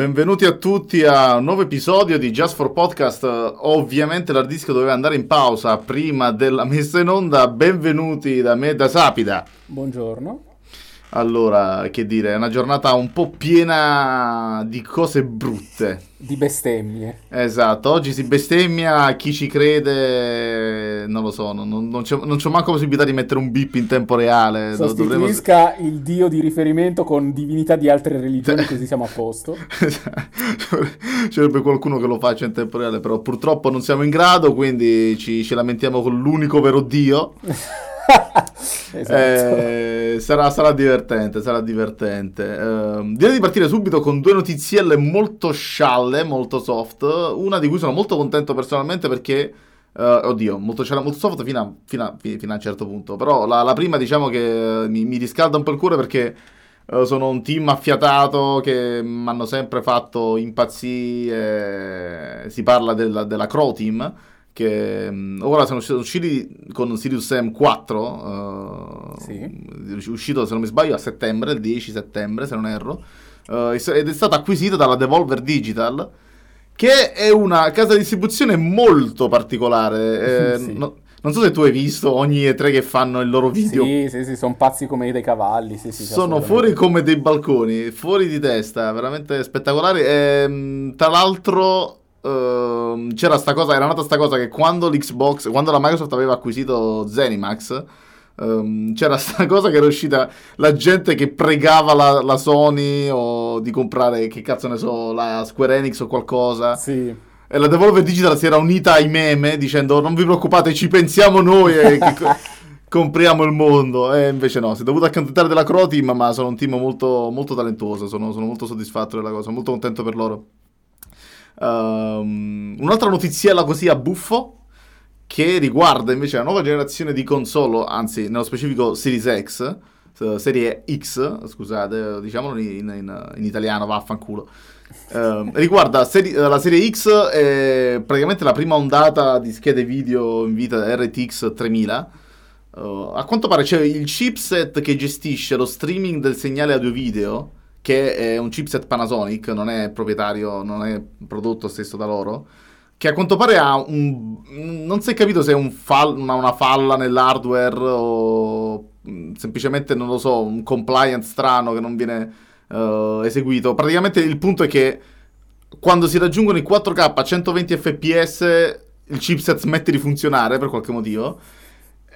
Benvenuti a tutti a un nuovo episodio di Just for Podcast. Ovviamente l'hard disk doveva andare in pausa prima della messa in onda. Benvenuti da me, da Sapida. Buongiorno. Allora, che dire, è una giornata un po' piena di cose brutte. Di bestemmie. Esatto, oggi si bestemmia, chi ci crede, non lo so, non, non, c'è, non c'è manco possibilità di mettere un bip in tempo reale. Sostituisca Dovremo... il dio di riferimento con divinità di altre religioni, così siamo a posto. C'è qualcuno che lo faccia in tempo reale, però purtroppo non siamo in grado, quindi ci, ci lamentiamo con l'unico vero dio. esatto. eh, sarà, sarà, divertente, sarà. Uh, direi di partire subito con due notizielle molto scialle, molto soft. Una di cui sono molto contento personalmente perché... Uh, oddio, molto, molto soft fino a, fino, a, fino a, un certo punto. Però la, la prima diciamo che mi, mi, riscalda un po' il cuore perché uh, sono un team affiatato che mi hanno sempre fatto impazzire. Si parla della, della Crow Team che um, ora sono usciti con Sirius Sam 4, uh, sì. uscito se non mi sbaglio a settembre, il 10 settembre se non erro, uh, ed è stato acquisito dalla Devolver Digital, che è una casa di distribuzione molto particolare. Eh, sì. no, non so se tu hai visto ogni E3 che fanno il loro video. Sì, sì, sì, sono pazzi come dei cavalli. Sì, sì, sono fuori come dei balconi, fuori di testa, veramente spettacolari. E, ehm, tra l'altro uh, c'era sta cosa, era nata sta cosa che quando l'Xbox, quando la Microsoft aveva acquisito Zenimax, um, c'era sta cosa che era uscita la gente che pregava la, la, Sony o di comprare, che cazzo ne so, la Square Enix o qualcosa. Sì. E la Devolver Digital si era unita ai meme dicendo non vi preoccupate, ci pensiamo noi e compriamo il mondo. E invece no, si è dovuto accontentare della Crow Team, ma sono un team molto, molto talentuoso, sono, sono molto soddisfatto della cosa, molto contento per loro. Um, un'altra notiziella così a buffo che riguarda invece la nuova generazione di console, anzi nello specifico Series X, uh, serie X, scusate, diciamolo in, in, in italiano, vaffanculo. Uh, riguarda seri- la serie X è praticamente la prima ondata di schede video in vita RTX 3000 uh, a quanto pare c'è il chipset che gestisce lo streaming del segnale audio video che è un chipset Panasonic, non è proprietario, non è prodotto stesso da loro, che a quanto pare ha un... non si è capito se è un fall, una, una falla nell'hardware o mm, semplicemente, non lo so, un compliance strano che non viene uh, eseguito. Praticamente il punto è che quando si raggiungono i 4K a 120 fps il chipset smette di funzionare per qualche motivo.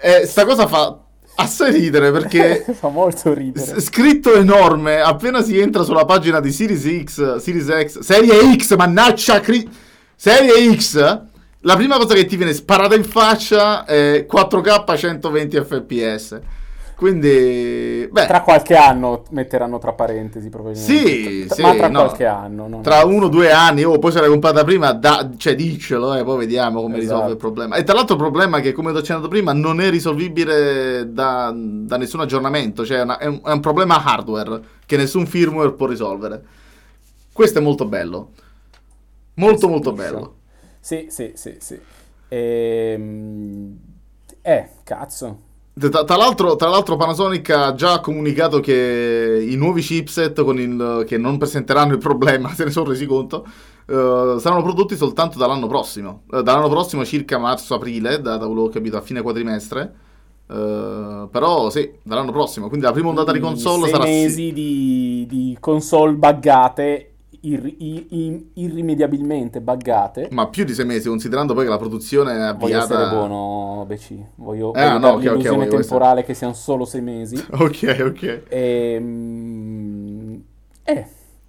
E sta cosa fa assai ridere perché fa molto ridere. Scritto enorme appena si entra sulla pagina di Series X, Series X, Serie X, mannaggia, cri- Serie X. La prima cosa che ti viene sparata in faccia è 4K 120 fps. Quindi, beh, tra qualche anno metteranno tra parentesi probabilmente. Sì, tra, sì, ma tra no. qualche anno. No, tra uno o due anni, o oh, poi se l'hai comprata prima, da, cioè dicelo, eh, poi vediamo come esatto. risolve il problema. E tra l'altro il problema è che, come ho accennato prima, non è risolvibile da, da nessun aggiornamento, cioè è, una, è, un, è, un, problema hardware che nessun firmware può risolvere. Questo è molto bello. Molto, molto bello. Sì, sì, sì, sì. Ehm... Eh, cazzo. Tra, tra, l'altro, tra, l'altro, Panasonic ha già comunicato che i nuovi chipset il, che non presenteranno il problema, se ne sono resi conto, uh, saranno prodotti soltanto dall'anno prossimo. Uh, dall'anno prossimo circa marzo-aprile, da, da quello che ho capito, a fine quadrimestre. Uh, però sì, dall'anno prossimo. Quindi la prima ondata di console sei sarà... mesi di, di console buggate ir- ir- irrimediabilmente buggate. Ma più di sei mesi, considerando poi che la produzione è avviata... Voglio essere buono, BC. Voglio, eh, voglio no, okay, okay, temporale essere... che siano solo sei mesi. ok, ok. Ehm... Eh...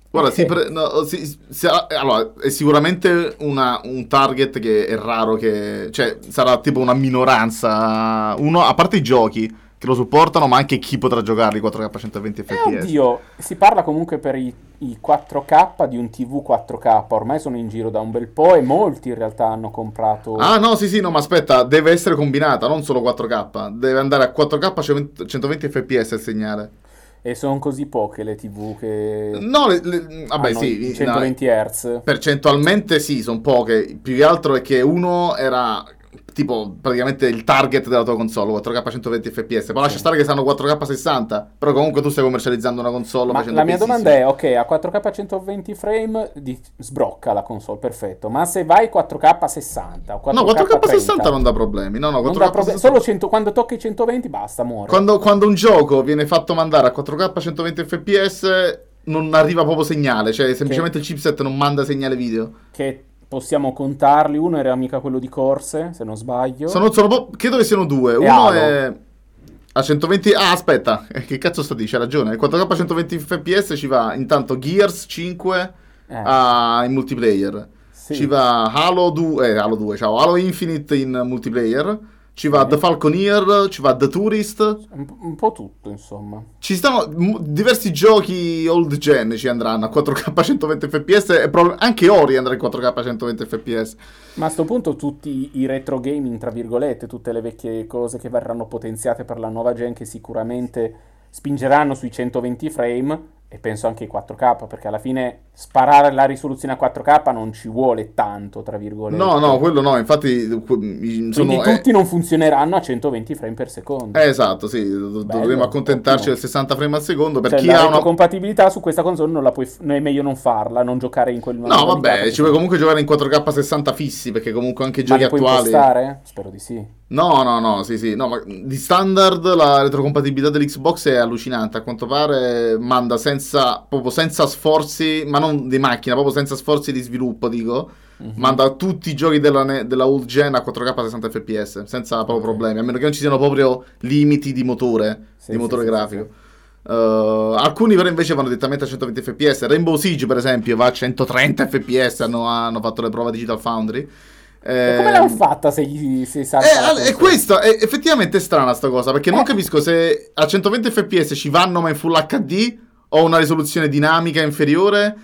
Guarda, okay. si pre- no, si, si, allora, è sicuramente una, un target che è raro che... Cioè, sarà tipo una minoranza. Uno, a parte i giochi, che lo supportano, ma anche chi potrà giocarli 4K 120 fps. Eh, oddio, si parla comunque per i, i, 4K di un TV 4K, ormai sono in giro da un bel po' e molti in realtà hanno comprato... Ah no, sì sì, no, ma aspetta, deve essere combinata, non solo 4K, deve andare a 4K 120 fps il segnale. E sono così poche le TV che... No, le, le, vabbè sì. 120 no, Hz. Percentualmente sì, sono poche. Più che altro è che uno era tipo praticamente il target della tua console, 4K 120 fps. Poi lascia stare che stanno 4K 60, però comunque tu stai commercializzando una console Ma facendo la mia domanda è, ok, a 4K 120 frame di- sbrocca la console, perfetto, ma se vai 4K 60 o 4K No, 4K 60 30, non dà problemi. No, no, 4K non dà problemi, 60 solo 100 quando tocchi i 120 basta, muore. Quando, quando un gioco viene fatto mandare a 4K 120 fps non arriva proprio segnale, cioè semplicemente il chipset non manda segnale video. Che possiamo contarli, uno era mica quello di corse, se non sbaglio. Sono, sono credo che siano due. Uno Halo. è a 120. Ah, aspetta, che cazzo sta dicendo? C'ha ragione. Il 4K 120 fps ci va intanto Gears 5 Eh, a- in multiplayer. sì. Ci va Halo 2, eh, Halo 2, ciao, Halo Infinite in multiplayer. Ci va. The Falconeer, ci va The Tourist. un, un po' tutto, insomma. Ci stanno m- diversi giochi old gen ci andranno a 4K 120 fps e prob- anche Ori andrà in 4K 120 fps. Ma a sto punto tutti i retro gaming, tra virgolette, tutte le vecchie cose che verranno potenziate per la nuova gen che sicuramente spingeranno sui 120 frame e penso anche ai 4K, perché alla fine sparare la risoluzione a 4K non ci vuole tanto, tra virgolette. No, no, quello no, infatti sono, Quindi eh, tutti non funzioneranno a 120 frame per secondo. eh, esatto, sì, do- dovremo accontentarci ottimo. del 60 frame al secondo per Cioè, chi la ha una... compatibilità su questa console non la puoi è meglio non farla, non giocare in quel No, vabbè, ci vuoi comunque giocare in 4K 60 fissi perché comunque anche i giochi li puoi attuali... impostare? Spero di sì. No, no, no, sì, sì, no, ma di standard la retrocompatibilità dell'Xbox è allucinante, a quanto pare manda senza, proprio senza sforzi, ma non di macchina, proprio senza sforzi di sviluppo, dico, Mhm. manda tutti i giochi della, ne- della old gen a 4K 60 fps, senza proprio problemi, a meno che non ci siano proprio limiti di motore, Sì, di sì, motore sì, grafico. Uh, alcuni però invece vanno direttamente a 120 fps, Rainbow Siege per esempio va a 130 fps, hanno, hanno fatto le prove Digital Foundry. E come l'hanno fatta se gli si salta eh, è console? questa, è effettivamente strana sta cosa, perché non Eh. capisco se a 120 fps ci vanno ma in full HD o una risoluzione dinamica inferiore.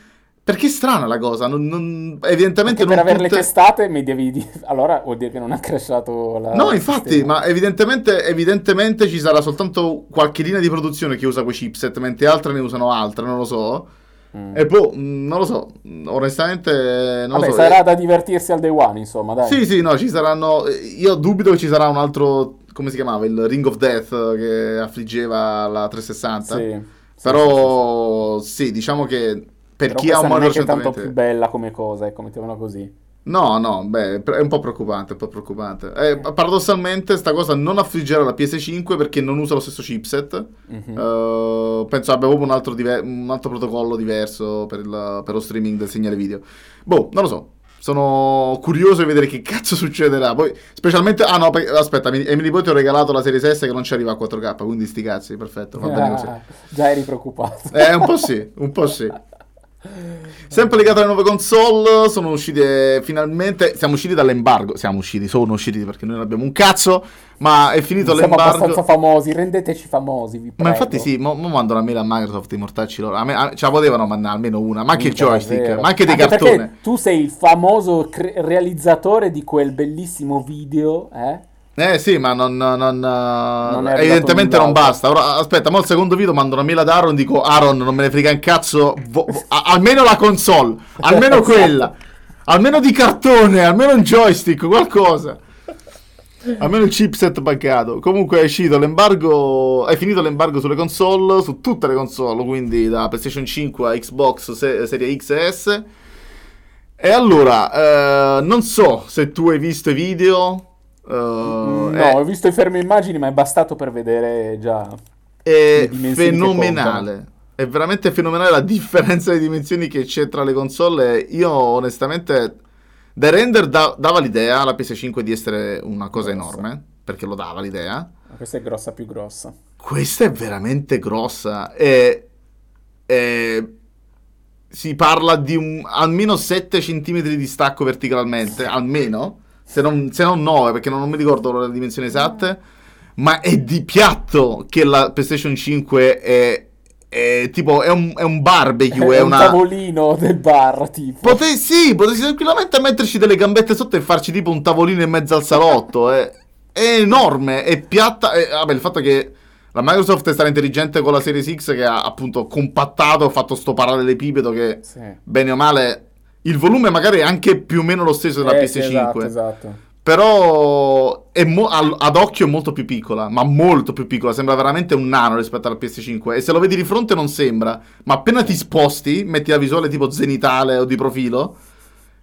Perché è strana la cosa, non, non- evidentemente Perché per non averle tutte- testate mi devi dire... Allora vuol dire che non ha crashato la... No, infatti, sistema. ma evidentemente, evidentemente ci sarà soltanto qualche linea di produzione che usa quei chipset, mentre altre ne usano altre, non lo so. Mm. E boh, mh, non lo so, onestamente non Vabbè, lo so. sarà da divertirsi al day one, insomma, dai. Sì, sì, no, ci saranno. Io dubito che ci sarà un altro. Come si chiamava? Il Ring of Death che affliggeva la 360. Sì, sì, sì, sì. Però, sì, diciamo che per Però chi ha un non è che tanto 120 più bella come cosa, ecco, mettiamola così. No, no, beh, è un po' preoccupante, un po' preoccupante. Eh, paradossalmente, sta cosa non affliggerà la PS5 perché non usa lo stesso chipset. Mhm. Eh, penso abbia proprio un altro, diver- un altro protocollo diverso per, il- per lo streaming del segnale video. Boh, non lo so. Sono curioso di vedere che cazzo succederà. Poi, specialmente. Ah, no, perché- aspetta, mi- Emily poi ti ho regalato la serie S che non ci arriva a 4K. Quindi sti cazzi, perfetto. Va bene così. Ah, già eri preoccupato. Eh, un po' sì, un po' sì. Sempre legato alle nuove console, sono uscite finalmente. Siamo usciti dall'embargo. Siamo usciti, sono usciti perché noi non abbiamo un cazzo. Ma è finito Siamo abbastanza l'embargo. famosi, rendeteci famosi, vi prego. Ma infatti sì, mo, mo mando una mail a Microsoft di mortarci loro. A me, a- ce la potevano mandare almeno una, ma anche il joystick, davvero. ma anche dei Anche cartoni. tu sei il famoso cre- realizzatore di quel bellissimo video, eh? Eh sì, ma non, non- non, è arrivato evidentemente non basta. Ora, aspetta, mo il secondo video mando una mail ad Aaron, dico Aaron, non me ne frega un cazzo, vo- a- almeno la console, almeno Esatto. quella, almeno di cartone, almeno un joystick, qualcosa. Almeno il chipset buggato. Comunque è uscito l'embargo. È finito l'embargo sulle console, su tutte le console, quindi da PlayStation 5 a Xbox se- Serie X e S. E allora, eh, non so se tu hai visto i video. Eh, no, è- ho visto i fermi immagini, ma è bastato per vedere già. è fenomenale. È veramente fenomenale la differenza di dimensioni che c'è tra le console. Io, onestamente, da render da- dava l'idea alla PS5 di essere una cosa Grossa. enorme. Perché lo dava l'idea. Ma Questa è grossa più grossa. Questa è veramente grossa. E, e si parla di un, almeno 7 cm di stacco verticalmente. Almeno. Se non, se non 9, perché non, non mi ricordo le dimensioni esatte. Ma è di piatto che la PlayStation 5 è. è tipo, è un, è un barbecue. È, un una. tavolino del bar, tipo. Pote- sì, potessi tranquillamente metterci delle gambette sotto e farci tipo un tavolino in mezzo al salotto. è, è enorme, è piatta. e, vabbè, il fatto è che la Microsoft è stata intelligente con la Series X che ha appunto compattato, fatto sto parallelepipedo che Sì. bene o male il volume magari è anche più o meno lo stesso della Eh, PS5. sì, esatto, esatto. Però è mo- ad occhio è molto più piccola, ma molto più piccola, sembra veramente un nano rispetto alla PS5 e se lo vedi di fronte non sembra, ma appena ti sposti, metti la visuale tipo zenitale o di profilo,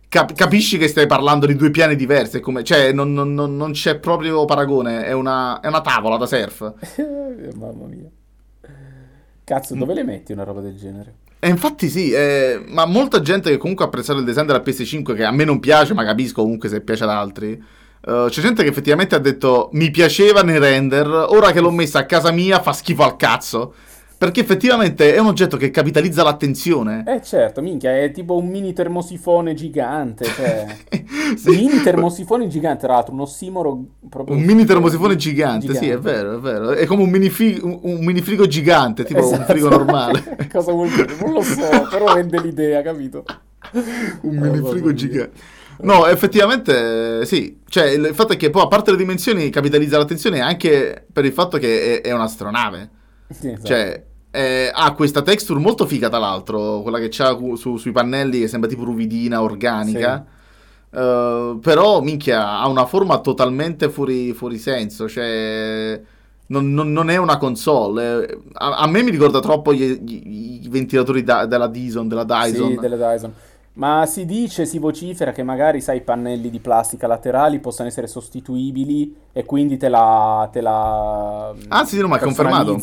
cap- capisci che stai parlando di due piani diversi, come- cioè non, non- non- c'è proprio paragone, è una, è una tavola da surf. Mamma mia. Cazzo, dove le metti una roba del genere? E infatti sì, eh, ma molta gente che comunque ha apprezzato il design della PS5, che a me non piace, ma capisco comunque se piace ad altri, eh, c'è gente che effettivamente ha detto mi piaceva nei render, ora che l'ho messa a casa mia fa schifo al cazzo. Perché effettivamente è un oggetto che capitalizza l'attenzione. Eh certo, minchia, è tipo un mini termosifone gigante, cioè... Sì. Mini termosifone gigante, tra l'altro, un ossimoro proprio... Un mini termosifone gigante, sì, è vero, è vero. È come un mini, fi- un, un mini frigo gigante, tipo un Esatto. frigo normale. Cosa vuol dire? Non lo so, però rende l'idea, capito? un Oh, mini mamma frigo gigante. No, effettivamente eh, sì. Cioè, il fatto è che poi, a parte le dimensioni, capitalizza l'attenzione anche per il fatto che è, è un'astronave. Sì, esatto. Cioè, eh, ha questa texture molto figa, tra l'altro, quella che c'ha su- sui pannelli, che sembra tipo ruvidina, organica. Eh, però, minchia, ha una forma totalmente fuori, fuori senso. Cioè, non, non- non è una console. eh. A, a me mi ricorda troppo i ventilatori da- della Dyson, della Dyson. Sì, delle Dyson. Ma si dice, si vocifera che magari, sai, i pannelli di plastica laterali possano essere sostituibili e quindi te la... Te la Ah, sì, no, ma è confermato.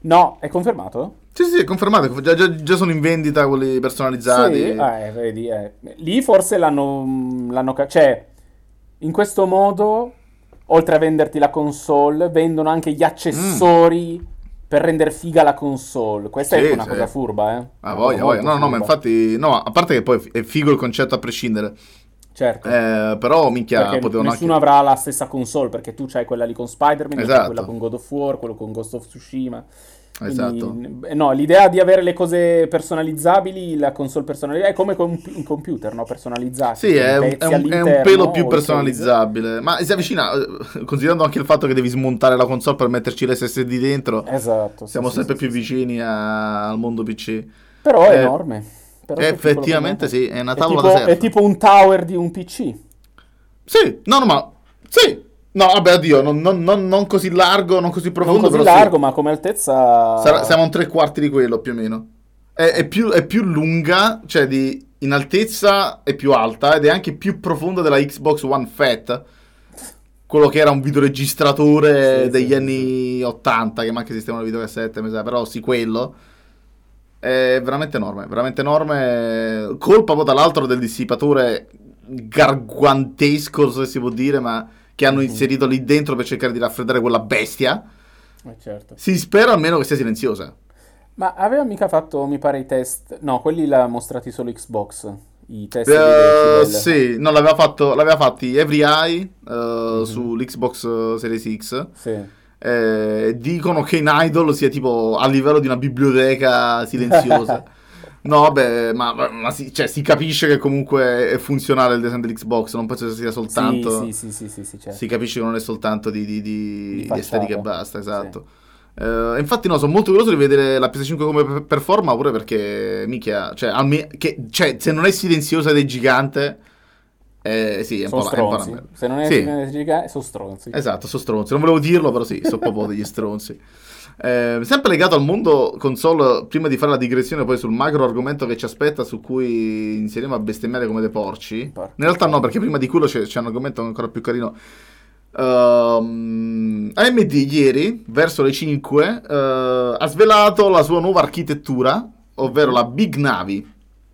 No, è confermato? Sì, sì, è confermato. Già, già- già sono in vendita quelli personalizzati. Sì, eh, vedi, eh. Lì forse l'hanno, l'hanno... ca- Cioè, in questo modo, oltre a venderti la console, vendono anche gli accessori per rendere figa la console. Questa. Sì, è una sì. cosa furba, eh. Ah, voglia, voglia. No, no, ma furba. infatti, no, a parte che poi è figo il concetto a prescindere. Certo. Eh, però, minchia, Perché potevano nessuno anche... avrà la stessa console, perché tu c'hai quella lì con Spider-Man, Esatto. quella con God of War, quello con Ghost of Tsushima. Quindi, Esatto. eh, no, l'idea di avere le cose personalizzabili, la console personalizzata, è come con un, computer, no? Personalizzati. Sì, è, un- è un, è un pelo più personalizzabile. Ma si avvicina, eh, considerando anche il fatto che devi smontare la console per metterci l'SSD dentro. Esatto. sì, siamo sì, sempre sì, più vicini a- al mondo PC. Però è Eh, enorme. Però Effettivamente sì, è una È tavola tipo, da surf. è tipo un tower di un PC. Sì, no, no, ma... Sì! No, vabbè, addio, non, non- non- non così largo, non così Non profondo, così però sì. largo, ma come altezza... Sarà- siamo a un tre quarti di quello, più o meno. È, è più, è più lunga, cioè di, in altezza è più alta ed è anche più profonda della Xbox One Fat. Quello che era un videoregistratore Sì, degli sì, anni 80, che manca sistema di videocassette, mi sa, però sì, quello. È veramente enorme, veramente enorme. Colpa poi, tra l'altro del dissipatore garguantesco, se si può dire, ma che hanno inserito lì dentro per cercare di raffreddare quella bestia. Eh, certo. Si spera almeno che sia silenziosa. Ma aveva mica fatto, mi pare, i test... No, quelli l'ha mostrati solo Xbox. I test di decibel. sì, no, l'aveva, fatto, l'aveva fatti Every Eye Mhm. eh, sull'Xbox eh, Series X. Sì. Eh, dicono che in Idol sia tipo a livello di una biblioteca silenziosa. No, vabbè, ma, ma- ma si, cioè, si capisce che comunque è funzionale il design dell'Xbox. Non penso sia soltanto. Sì, sì, sì, sì, sì, certo. Si capisce che non è soltanto di, di, di- Di estetica e basta, esatto. Eh, infatti, no, sono molto curioso di vedere la PS5 come per- performa, pure perché, minchia, cioè, alme- che- cioè, se non è silenziosa ed è gigante, eh, sì, è un Sono po' la- è un po' stronzi. Se non è Sì. gigante, sono stronzi. Esatto, sono stronzi. Non volevo dirlo, però sì, sono proprio degli stronzi. Eh, sempre legato al mondo console, prima di fare la digressione poi sul macro argomento che ci aspetta, su cui inizieremo a bestemmiare come dei porci. Porca In realtà no, perché prima di quello c'è, c'è un argomento ancora più carino. Ehm, AMD ieri, verso le 5, eh, ha svelato la sua nuova architettura, ovvero la Big Navi,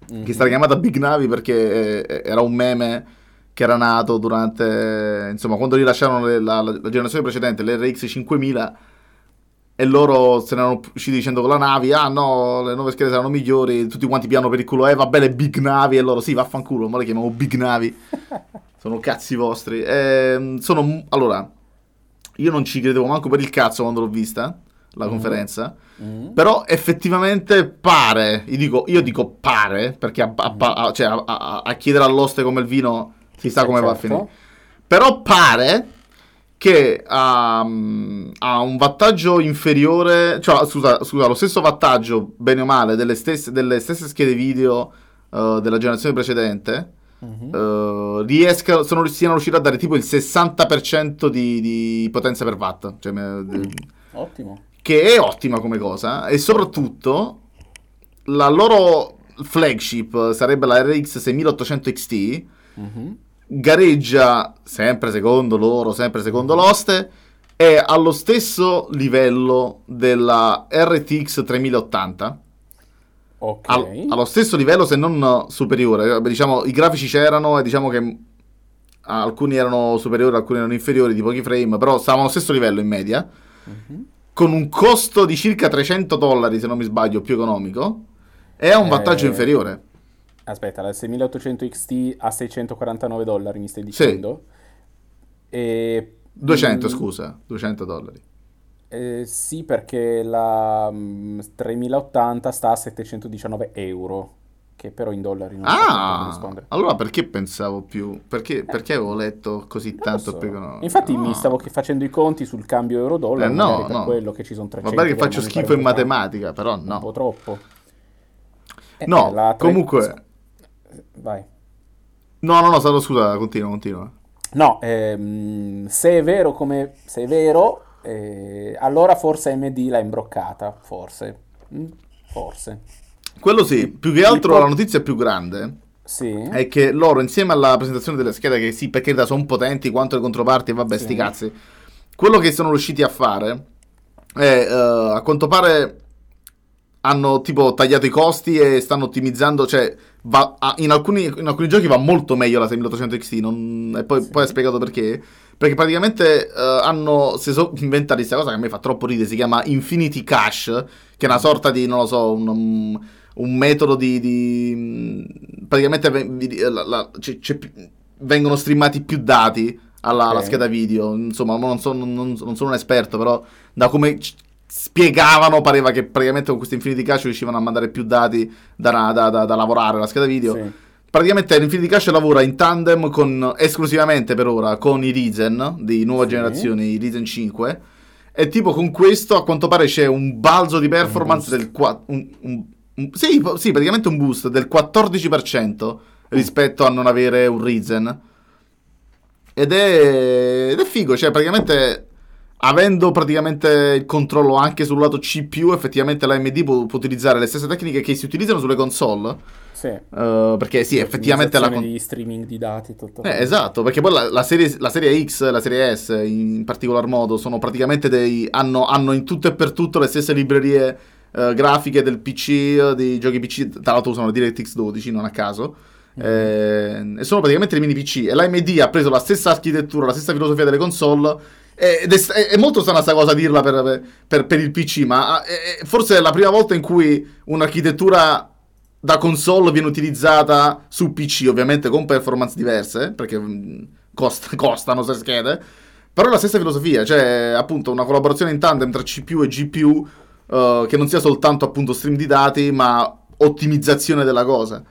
che è stata chiamata Big Navi perché eh, era un meme che era nato durante, insomma, quando rilasciarono le- la, la- la generazione precedente, l'RX 5000, e loro se ne erano usciti dicendo con la navi, ah no, le nuove schede saranno migliori, tutti quanti piano per il culo, eh vabbè le Big Navi, e loro sì, vaffanculo, ma le chiamiamo Big Navi, sono cazzi vostri. Ehm, sono, allora, io non ci credevo manco per il cazzo quando l'ho vista, la Mhm. conferenza, Mm. però effettivamente pare, io dico, io dico pare, perché a, a- a- cioè, a- chiedere all'oste come il vino si sa Sì, come va a certo. finire. Però pare che ha, ha un wattaggio inferiore, cioè scusa, scusa, lo stesso wattaggio, bene o male, delle stesse, delle stesse schede video eh, della generazione precedente, uh, riesca, sono, siano riusciti a dare tipo il 60% di, di potenza per watt. Cioè, mm. Ottimo. Che è ottima come cosa. E soprattutto la loro flagship sarebbe la RX 6800 XT. Mm-hmm. Gareggia sempre secondo loro, sempre secondo l'oste. È allo stesso livello della RTX 3080 Okay. Al, allo stesso livello, se non superiore. Diciamo, i grafici c'erano e diciamo che alcuni erano superiori, alcuni erano inferiori di pochi frame, però stavano allo stesso livello in media. Uh-huh. Con un costo di circa 300 dollari, se non mi sbaglio, più economico. E ha un vantaggio eh... inferiore. Aspetta, la 6800 XT a 649 dollari, mi stai dicendo? Sì. E... 200, mm... scusa, 200 dollari. Eh, sì, perché la mh, mm, 3080 sta a 719 euro, che però in dollari non ah, rispondere. Allora perché pensavo più? Perché, eh, perché avevo letto così tanto so. più economico? Infatti no. mi stavo facendo i conti sul cambio euro-dollaro, eh, no, no. quello che ci sono 300 Vabbè che faccio schifo in matematica, però no. Un po' troppo. Eh, no, tre... comunque... Vai. No, no, no, scusa, continua, continua. No, ehm, se è vero come... Se è vero, eh, allora forse AMD l'ha imbroccata, forse. Mm, forse. Quello sì, più che altro po- la notizia più grande sì. è che loro insieme alla presentazione delle schede, che sì, perché sono potenti quanto le controparti, vabbè, sì. sti cazzi, quello che sono riusciti a fare è, uh, a quanto pare, hanno tipo tagliato i costi e stanno ottimizzando, cioè va, in, alcuni, in, alcuni, giochi va molto meglio la 6800 XT, non, e poi, sì. poi ha spiegato perché perché praticamente uh, hanno si sono inventati questa cosa che a me fa troppo ridere. Si chiama Infinity Cache, che è una sorta di, non lo so, un, un, un metodo di. di praticamente la, la, c'è, c'è, vengono streamati più dati alla, okay. alla scheda video. Insomma, non, so, non, non, sono un esperto, però da come spiegavano pareva che praticamente con questo Infinity Cache riuscivano a mandare più dati da, da, da, da lavorare alla scheda video. Sì praticamente l'Infinity Cache lavora in tandem con, esclusivamente per ora con i Ryzen di nuova sì. generazione, i Ryzen 5. E tipo con questo a quanto pare c'è un balzo di performance del 4... Un, un, un, sì, sì, praticamente un boost del 14% rispetto a non avere un Ryzen. Ed è, ed è figo, cioè praticamente avendo praticamente il controllo anche sul lato CPU, effettivamente l'AMD può, può utilizzare le stesse tecniche che si utilizzano sulle console sì. Uh, perché sì, effettivamente la... di streaming di dati, tutto. Eh, esatto, perché poi la, la, serie, la, serie, X, la serie S in particolar modo, sono praticamente dei... hanno, hanno in tutto e per tutto le stesse librerie uh, grafiche del PC, dei giochi PC, tra l'altro usano DirectX 12, non a caso. Mm. e sono praticamente dei mini PC e l'AMD ha preso la stessa architettura, la stessa filosofia delle console ed è, è, è, molto strana questa cosa dirla per, per, per il PC, ma è, forse è la prima volta in cui un'architettura da console viene utilizzata su PC, ovviamente con performance diverse, perché mm, cost- costano se schede, però è la stessa filosofia, cioè appunto una collaborazione in tandem tra CPU e GPU uh, che non sia soltanto appunto stream di dati, ma ottimizzazione della cosa.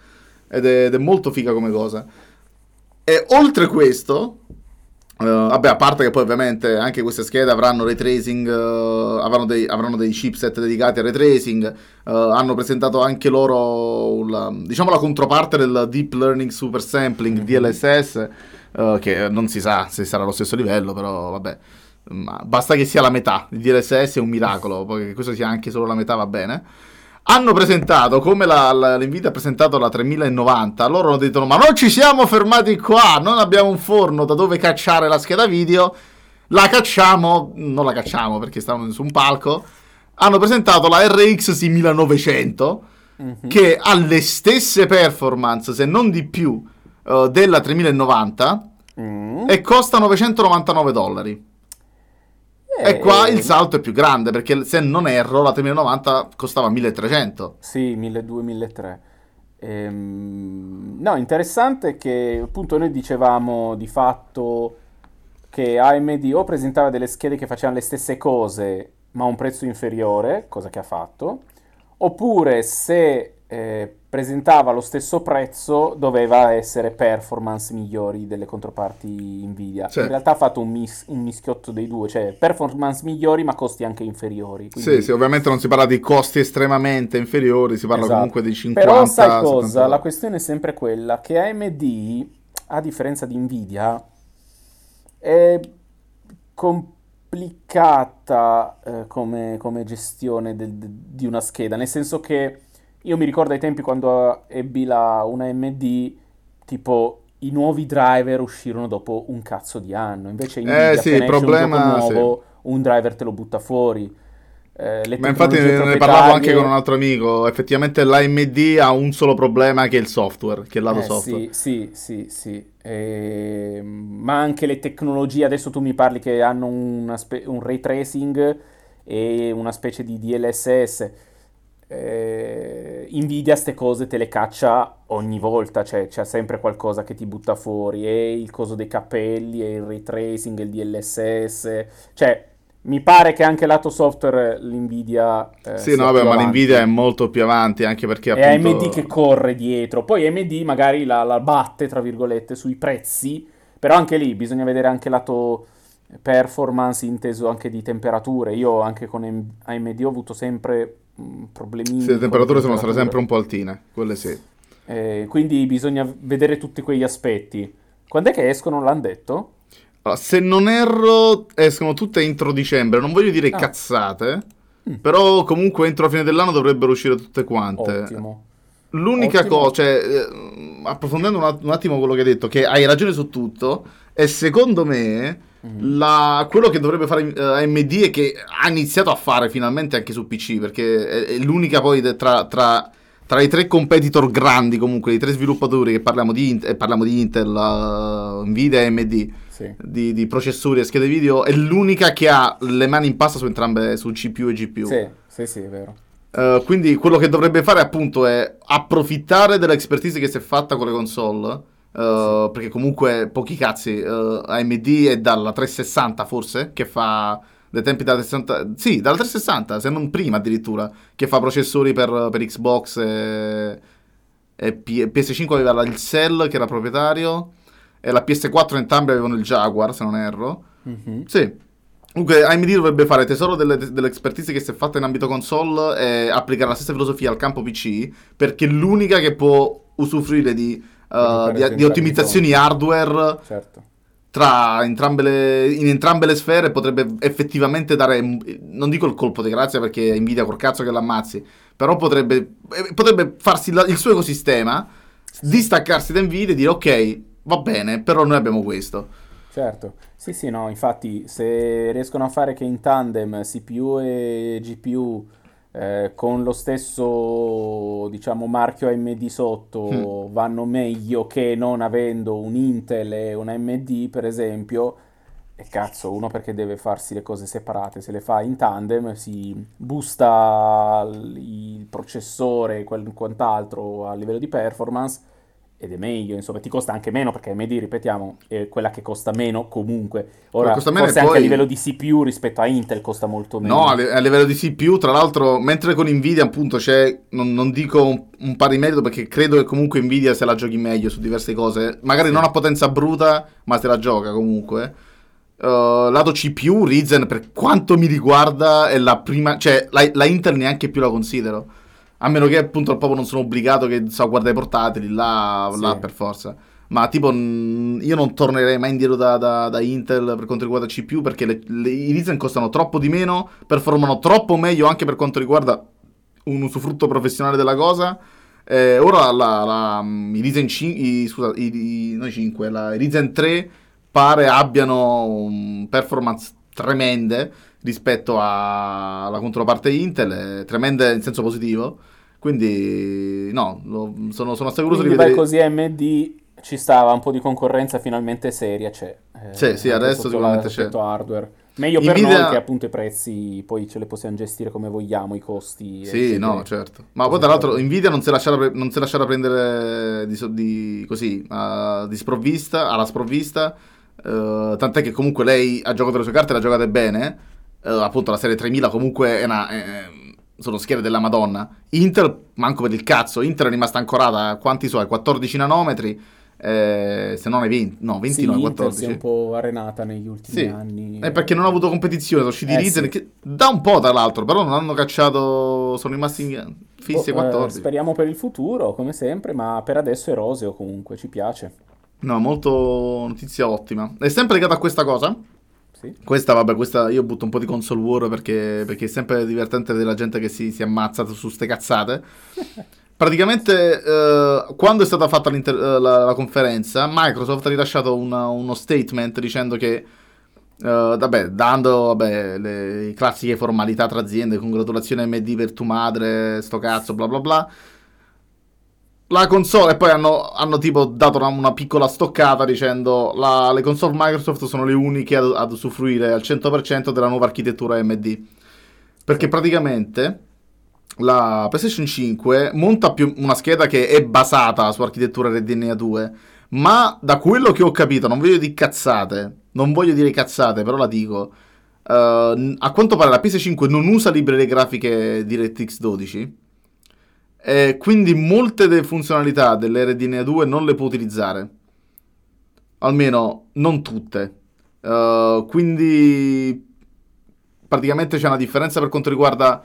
Ed è, ed è molto figa come cosa. E oltre questo, Uh, vabbè, a parte che poi ovviamente anche queste schede avranno ray tracing, uh, avranno, dei, avranno, dei, chipset dedicati al ray tracing, uh, hanno presentato anche loro la, diciamo la controparte del Deep Learning Super Sampling mm-hmm. DLSS, che non si sa se sarà allo stesso livello, però vabbè, ma basta che sia la metà, il DLSS è un miracolo, poi che questo sia anche solo la metà va bene hanno presentato, come la, la, l'Nvidia ha presentato la 3090, loro hanno detto ma non ci siamo fermati qua, non abbiamo un forno da dove cacciare la scheda video, la cacciamo, non la cacciamo perché stavano su un palco, hanno presentato la RX 6900 mm-hmm. che ha le stesse performance, se non di più, uh, della 3090 mm. e costa 999 dollari. E eh, qua il salto è più grande perché se non erro la 3090 costava 1300. Sì, 1200-1300. Ehm, no, interessante che appunto noi dicevamo di fatto che AMD o presentava delle schede che facevano le stesse cose ma a un prezzo inferiore, cosa che ha fatto, oppure se eh, presentava lo stesso prezzo, doveva essere performance migliori delle controparti Nvidia. Sì. In realtà ha fatto un, mis- un mischiotto dei due, cioè performance migliori ma costi anche inferiori. Quindi... Sì, sì, ovviamente non si parla di costi estremamente inferiori, si parla Esatto. comunque di 50 Però sai 70 cosa? La questione è sempre quella che AMD, a differenza di Nvidia, è complicata eh, come, come gestione del- de- di una scheda, nel senso che io mi ricordo ai tempi quando ebbi la, una AMD, tipo i nuovi driver uscirono dopo un cazzo di anno, invece Nvidia Eh, sì, il esce un problema- sì. nuovo, un driver te lo butta fuori. Eh, Ma infatti ne parlavo anche con un altro amico, effettivamente l'AMD ha un solo problema che è il software, che è il lato Eh, software. Sì, sì, sì, sì. Ehm, ma anche le tecnologie, adesso tu mi parli che hanno spe- un ray tracing e una specie di DLSS. Eh, Nvidia ste cose te le caccia ogni volta, cioè c'è sempre qualcosa che ti butta fuori, e il coso dei capelli, e il ray tracing, e il DLSS, cioè mi pare che anche lato software l'Nvidia eh, Sì, no, vabbè, ma l'Nvidia è molto più avanti, anche perché È appunto... AMD che corre dietro, poi AMD magari la, la batte, tra virgolette, sui prezzi, però anche lì bisogna vedere anche lato performance inteso anche di temperature. Io anche con AMD ho avuto sempre problemini Sì, le temperature sono state sempre un po' altine, quelle sì. Eh, quindi bisogna vedere tutti quegli aspetti. Quando è che escono, l'hanno detto? Allora, se non erro, escono tutte entro dicembre, non voglio dire Ah. cazzate, Mm. però comunque entro la fine dell'anno dovrebbero uscire tutte quante. Ottimo. L'unica cosa, cioè, eh, approfondendo un, att- un attimo quello che hai detto, che hai ragione su tutto, e secondo me Mhm. la- quello che dovrebbe fare eh, AMD e che ha iniziato a fare finalmente anche su PC, perché è, è l'unica poi de- tra, tra- tra i tre competitor grandi comunque, i tre sviluppatori che parliamo di, Int- eh, parliamo di Intel, uh, Nvidia e AMD, Sì. di, di processori e schede video, è l'unica che ha le mani in pasta su entrambe, su CPU e GPU. Sì, sì, sì, è vero. Uh, quindi quello che dovrebbe fare appunto è approfittare dell'expertise che si è fatta con le console. Uh, Perché comunque pochi cazzi. uh, AMD è dalla 360 forse che fa dai tempi dalla 360. Sì, dalla 360, se non prima addirittura. Che fa processori per, per Xbox e, e P- PS5 aveva il Cell che era proprietario. E la PS4 entrambi avevano il Jaguar, se non erro. Mhm. Sì. Comunque AMD dovrebbe fare tesoro delle, dell'expertise che si è fatta in ambito console e applicare la stessa filosofia al campo PC, perché è l'unica che può usufruire di, uh, fare di- di ottimizzazioni hardware Certo. tra entrambe le, in entrambe le sfere potrebbe effettivamente dare, non dico il colpo di grazia perché Nvidia col cazzo che l'ammazzi, però potrebbe, eh, potrebbe farsi la- il suo ecosistema, distaccarsi da Nvidia e dire ok, va bene, però noi abbiamo questo. Certo, sì, sì, no, infatti se riescono a fare che in tandem CPU e GPU eh, con lo stesso, diciamo, marchio AMD sotto vanno meglio che non avendo un Intel e un AMD, per esempio, e cazzo, uno perché deve farsi le cose separate, se le fa in tandem si boosta l- il processore e quant'altro a livello di performance ed è meglio, insomma, ti costa anche meno perché AMD, ripetiamo, è quella che costa meno comunque. Ora, costa meno forse e anche a poi- livello di CPU rispetto a Intel costa molto meno. No, a livello di CPU, tra l'altro, mentre con Nvidia appunto c'è, non, non dico un, un pari merito perché credo che comunque Nvidia se la giochi meglio su diverse cose, magari Sì. non a potenza bruta, ma se la gioca comunque. Uh, lato CPU, Ryzen per quanto mi riguarda è la prima, cioè la, la Intel neanche più la considero. A meno che appunto proprio non sono obbligato che so guardare i portatili, là, Sì. là per forza. Ma tipo, io non tornerei mai indietro da, da- da Intel per quanto riguarda CPU perché le- le- i Ryzen costano troppo di meno, performano troppo meglio anche per quanto riguarda un usufrutto professionale della cosa. Eh, ora la, la- i Ryzen 5, i, scusa, i, i- noi 5, la, i Ryzen 3 pare abbiano un performance tremende rispetto alla controparte Intel, eh, tremende in senso positivo. Quindi, no, sono, sono assai curioso di Quindi vai vedere. così AMD ci stava, un po' di concorrenza finalmente seria c'è. Eh, Sì, sì, adesso sicuramente l'aspetto c'è. hardware. Meglio per Nvidia- noi che appunto i prezzi poi ce li possiamo gestire come vogliamo, i costi. Sì, no, certo. Ma poi tra l'altro Nvidia non si è lasciata, pre- non si è lasciata prendere di, di- così, ah, di sprovvista, alla sprovvista, eh, tant'è che comunque lei ha giocato le sue carte le ha giocate bene, Eh, appunto la serie 3000 comunque è una... è- sono schede della Madonna. Intel, manco per il cazzo, Intel è rimasta ancorata a quanti so, ai 14 nanometri, eh, se non ai 20, no, 20 Sì, no, ai Intel 14. si è un po' arenata negli ultimi Sì, anni. è perché non ha avuto competizione, sono usciti Eh, Ryzen, sì. che da un po' tra l'altro, però non hanno cacciato, sono rimasti in- fissi Oh, eh, 14. speriamo per il futuro, come sempre, ma per adesso è roseo comunque, ci piace. No, molto notizia ottima. È sempre legata a questa cosa. Sì. Questa, vabbè, questa io butto un po' di console war perché, perché è sempre divertente vedere la gente che si, si ammazza su ste cazzate. Praticamente, eh, quando è stata fatta eh, la, la conferenza, Microsoft ha rilasciato una- uno statement dicendo che, eh, vabbè, dando vabbè, le classiche formalità tra aziende, congratulazioni AMD per tu madre, sto cazzo, bla bla bla. La console, e poi hanno, hanno tipo dato una, una piccola stoccata dicendo la, le console Microsoft sono le uniche ad, ad usufruire al 100% della nuova architettura AMD. Perché praticamente la PlayStation 5 monta più una scheda che è basata su architettura RDNA 2, ma da quello che ho capito, non voglio dire cazzate, non voglio dire cazzate, però la dico. eh, a quanto pare la PS5 non usa librerie grafiche DirectX 12 e quindi molte delle funzionalità dell'RDNA 2 non le può utilizzare. Almeno non tutte. Eh, quindi praticamente c'è una differenza per quanto riguarda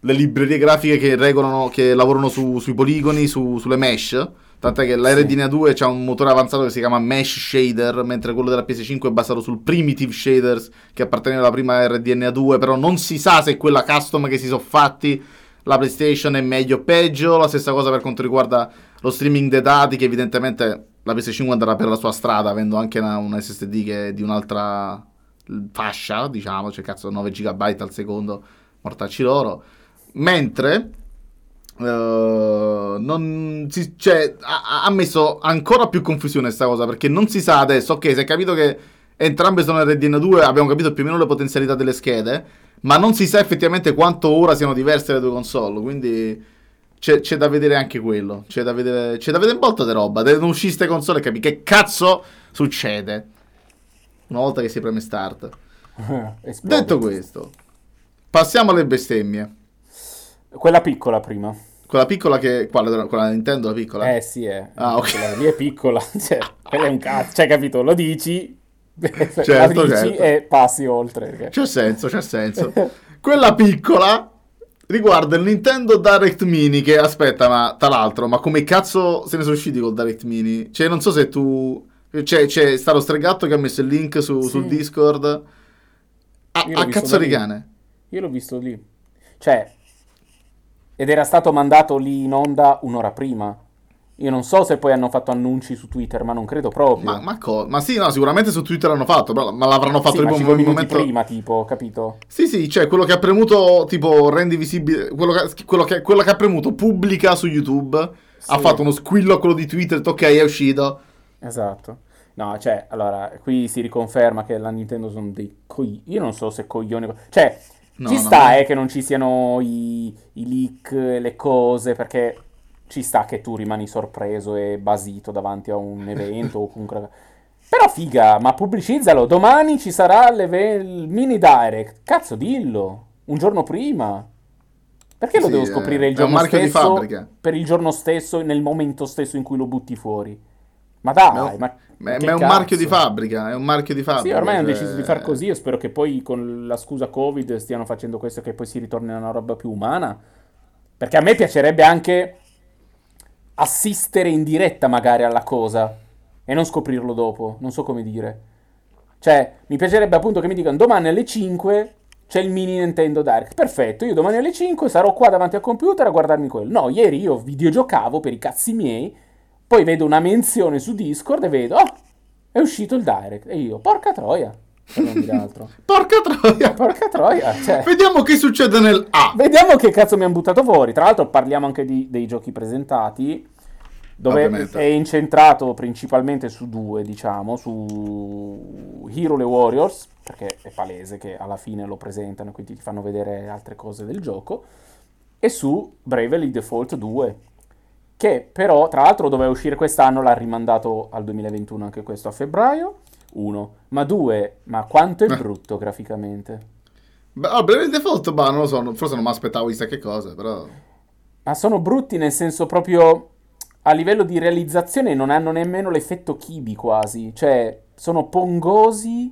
le librerie grafiche che regolano, che lavorano su- sui poligoni, su- sulle mesh. Tant'è che la. RDNA 2 c'ha un motore avanzato che si chiama Mesh Shader, mentre quello della PS5 è basato sul Primitive Shaders che apparteneva alla prima RDNA 2, però non si sa se quella custom che si sono fatti la PlayStation è meglio o peggio. La stessa cosa per quanto riguarda lo streaming dei dati, che evidentemente la PS5 andrà per la sua strada, avendo anche una, una SSD che è di un'altra fascia, diciamo, cioè cazzo 9 GB al secondo, mortacci loro. Mentre eh, non si- cioè, ha, ha messo ancora più confusione questa cosa perché non si sa adesso. Ok, si è capito che entrambe sono RDN2, abbiamo capito più o meno le potenzialità delle schede, ma non si sa effettivamente quanto ora siano diverse le due console. Quindi c'è, c'è da vedere anche quello. C'è da vedere, c'è da vedere un botto di roba. Devono uscire queste console e capire che cazzo succede una volta che si preme start. Detto questo, passiamo alle bestemmie. Quella piccola prima. Quella piccola che. Quella, quella Nintendo, la piccola? Eh sì, è. Ah, ok. Quella lì è piccola. Cioè, quella è un cazzo. Cioè, capito? Lo dici, Certo, certo. e passi oltre. perché- C'è senso, c'è senso. Quella piccola riguarda il Nintendo Direct Mini. Che aspetta, ma tra l'altro, ma come cazzo se ne sono usciti col Direct Mini? Cioè, non so se tu. C'è, c'è stato stregato che ha messo il link su- Sì. sul Discord. A, a cazzo di cane. Io l'ho visto lì. Cioè, ed era stato mandato lì in onda un'ora prima. Io non so se poi hanno fatto annunci su Twitter, ma non credo proprio. Ma, ma, co- ma sì, no, sicuramente su Twitter l'hanno fatto, però, ma l'avranno fatto sì, tipo 5 un momento. prima, tipo, capito? Sì, sì, cioè quello che ha premuto, tipo, rendi visibile, quello che, quello che, quello che ha premuto pubblica su YouTube, ha Sì. fatto uno squillo a quello di Twitter, ha detto, ok, è uscito. Esatto. No, cioè, allora, qui si riconferma che la Nintendo sono dei coi... Io non so se coglioni... Cioè, No, ci no, sta, no. eh, che non ci siano i, i leak, le cose, perché ci sta che tu rimani sorpreso e basito davanti a un evento o comunque... Però figa, ma pubblicizzalo, domani ci sarà l'eve- il mini direct. Cazzo, dillo, un giorno prima. Perché lo Sì, devo eh, scoprire il un giorno stesso per il giorno stesso, nel momento stesso in cui lo butti fuori? Ma dai, Ma è un- ma, Ma, è un cazzo? marchio di fabbrica, è un marchio di fabbrica. Sì, ormai hanno cioè- deciso di far così. Io spero che poi con la scusa Covid stiano facendo questo e che poi si ritorni a una roba più umana. Perché a me piacerebbe anche assistere in diretta magari alla cosa e non scoprirlo dopo. Non so come dire. Cioè, mi piacerebbe appunto che mi dicano domani alle 5 c'è il mini Nintendo Direct. Perfetto, io domani alle 5 sarò qua davanti al computer a guardarmi quello. No, ieri io videogiocavo per i cazzi miei, poi vedo una menzione su Discord e vedo, oh, è uscito il Direct. E io, porca troia, Porca troia! Porca troia, cioè... Vediamo che succede nel A. Vediamo che cazzo mi hanno buttato fuori. Tra l'altro parliamo anche di- dei giochi presentati, dove Ovviamente. è incentrato principalmente su due, diciamo, su Hero le Warriors, perché è palese che alla fine lo presentano e quindi ti fanno vedere altre cose del gioco, e su Bravely Default 2, che però, tra l'altro, doveva uscire quest'anno, l'ha rimandato al 2021 anche questo a febbraio, uno, ma due, ma quanto è Eh. brutto graficamente. Beh, oh, Bravely Default, bah, non lo so, forse non mi aspettavo chissà che cosa, però... Ma sono brutti nel senso proprio a livello di realizzazione non hanno nemmeno l'effetto Kibi quasi, cioè sono pongosi,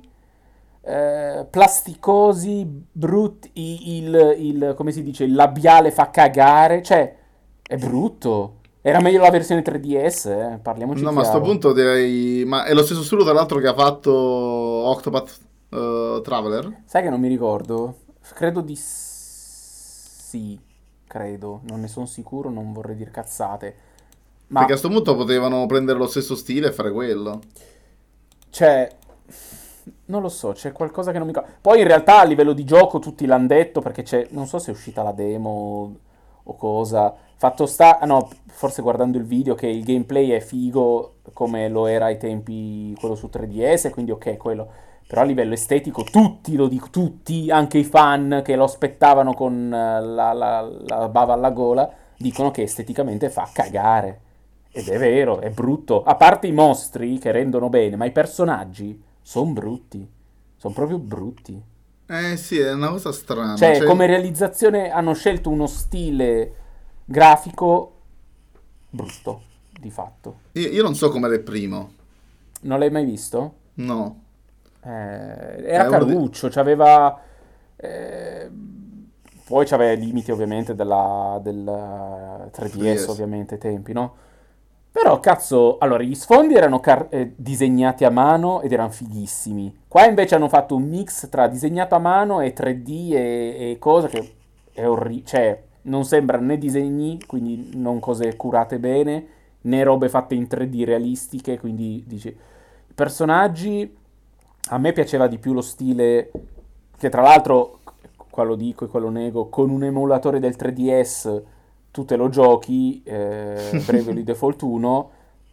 eh, plasticosi, brutti, il, il, come si dice, il labiale fa cagare, cioè è brutto. Era meglio la versione 3DS, eh? parliamoci No, chiaro. ma a sto punto direi... Ma è lo stesso studio, tra l'altro, che ha fatto Octopath uh, Traveler? Sai che non mi ricordo? Credo di sì, credo, non ne sono sicuro, non vorrei dire cazzate. Ma Perché a sto punto potevano prendere lo stesso stile e fare quello. Cioè, non lo so, c'è qualcosa che non mi. Poi in realtà a livello di gioco tutti l'hanno detto perché c'è, non so se è uscita la demo o cosa. Fatto sta, ah no, forse guardando il video che il gameplay è figo come lo era ai tempi quello su 3DS, quindi ok, quello. Però a livello estetico tutti, lo dico, tutti, anche i fan che lo aspettavano con eh, la, la, la bava alla gola, dicono che esteticamente fa cagare. Ed è vero, è brutto. A parte i mostri che rendono bene, ma i personaggi sono brutti. Sono proprio brutti. Eh sì, è una cosa strana. Cioè, cioè- come realizzazione hanno scelto uno stile grafico brutto, di fatto. Io, io non so com'era il primo. Non l'hai mai visto? No. Eh, era uno di- c'aveva... eh, poi c'aveva i limiti ovviamente della, del 3DS, 3DS. ovviamente, ai tempi, no? Però, cazzo, allora, gli sfondi erano car- eh, disegnati a mano ed erano fighissimi. Qua invece hanno fatto un mix tra disegnato a mano e 3D e, e cosa che è orribile. Cioè, non sembra né disegni, quindi non cose curate bene, né robe fatte in 3D realistiche, quindi dici... I personaggi... A me piaceva di più lo stile che tra l'altro, qua lo dico e qua lo nego, con un emulatore del 3DS tu te lo giochi, eh, Bravely Default 1,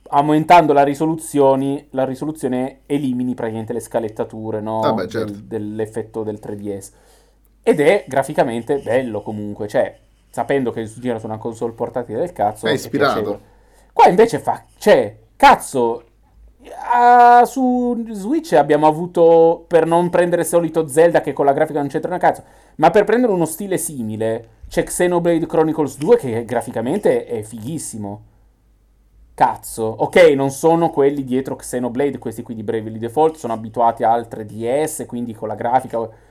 aumentando la risoluzione, la risoluzione elimini praticamente le scalettature no? Vabbè, certo. del- dell'effetto del 3DS. Ed è graficamente bello comunque, cioè, sapendo che gira su una console portatile del cazzo, È ispirato. Qua invece fa, cioè, cazzo, ah, su Switch abbiamo avuto, per non prendere solito Zelda che con la grafica non c'entra una cazzo, ma per prendere uno stile simile, c'è Xenoblade Chronicles 2 che graficamente è fighissimo. Cazzo, ok, non sono quelli dietro Xenoblade, questi qui di Bravely Default, sono abituati a altre DS, quindi con la grafica...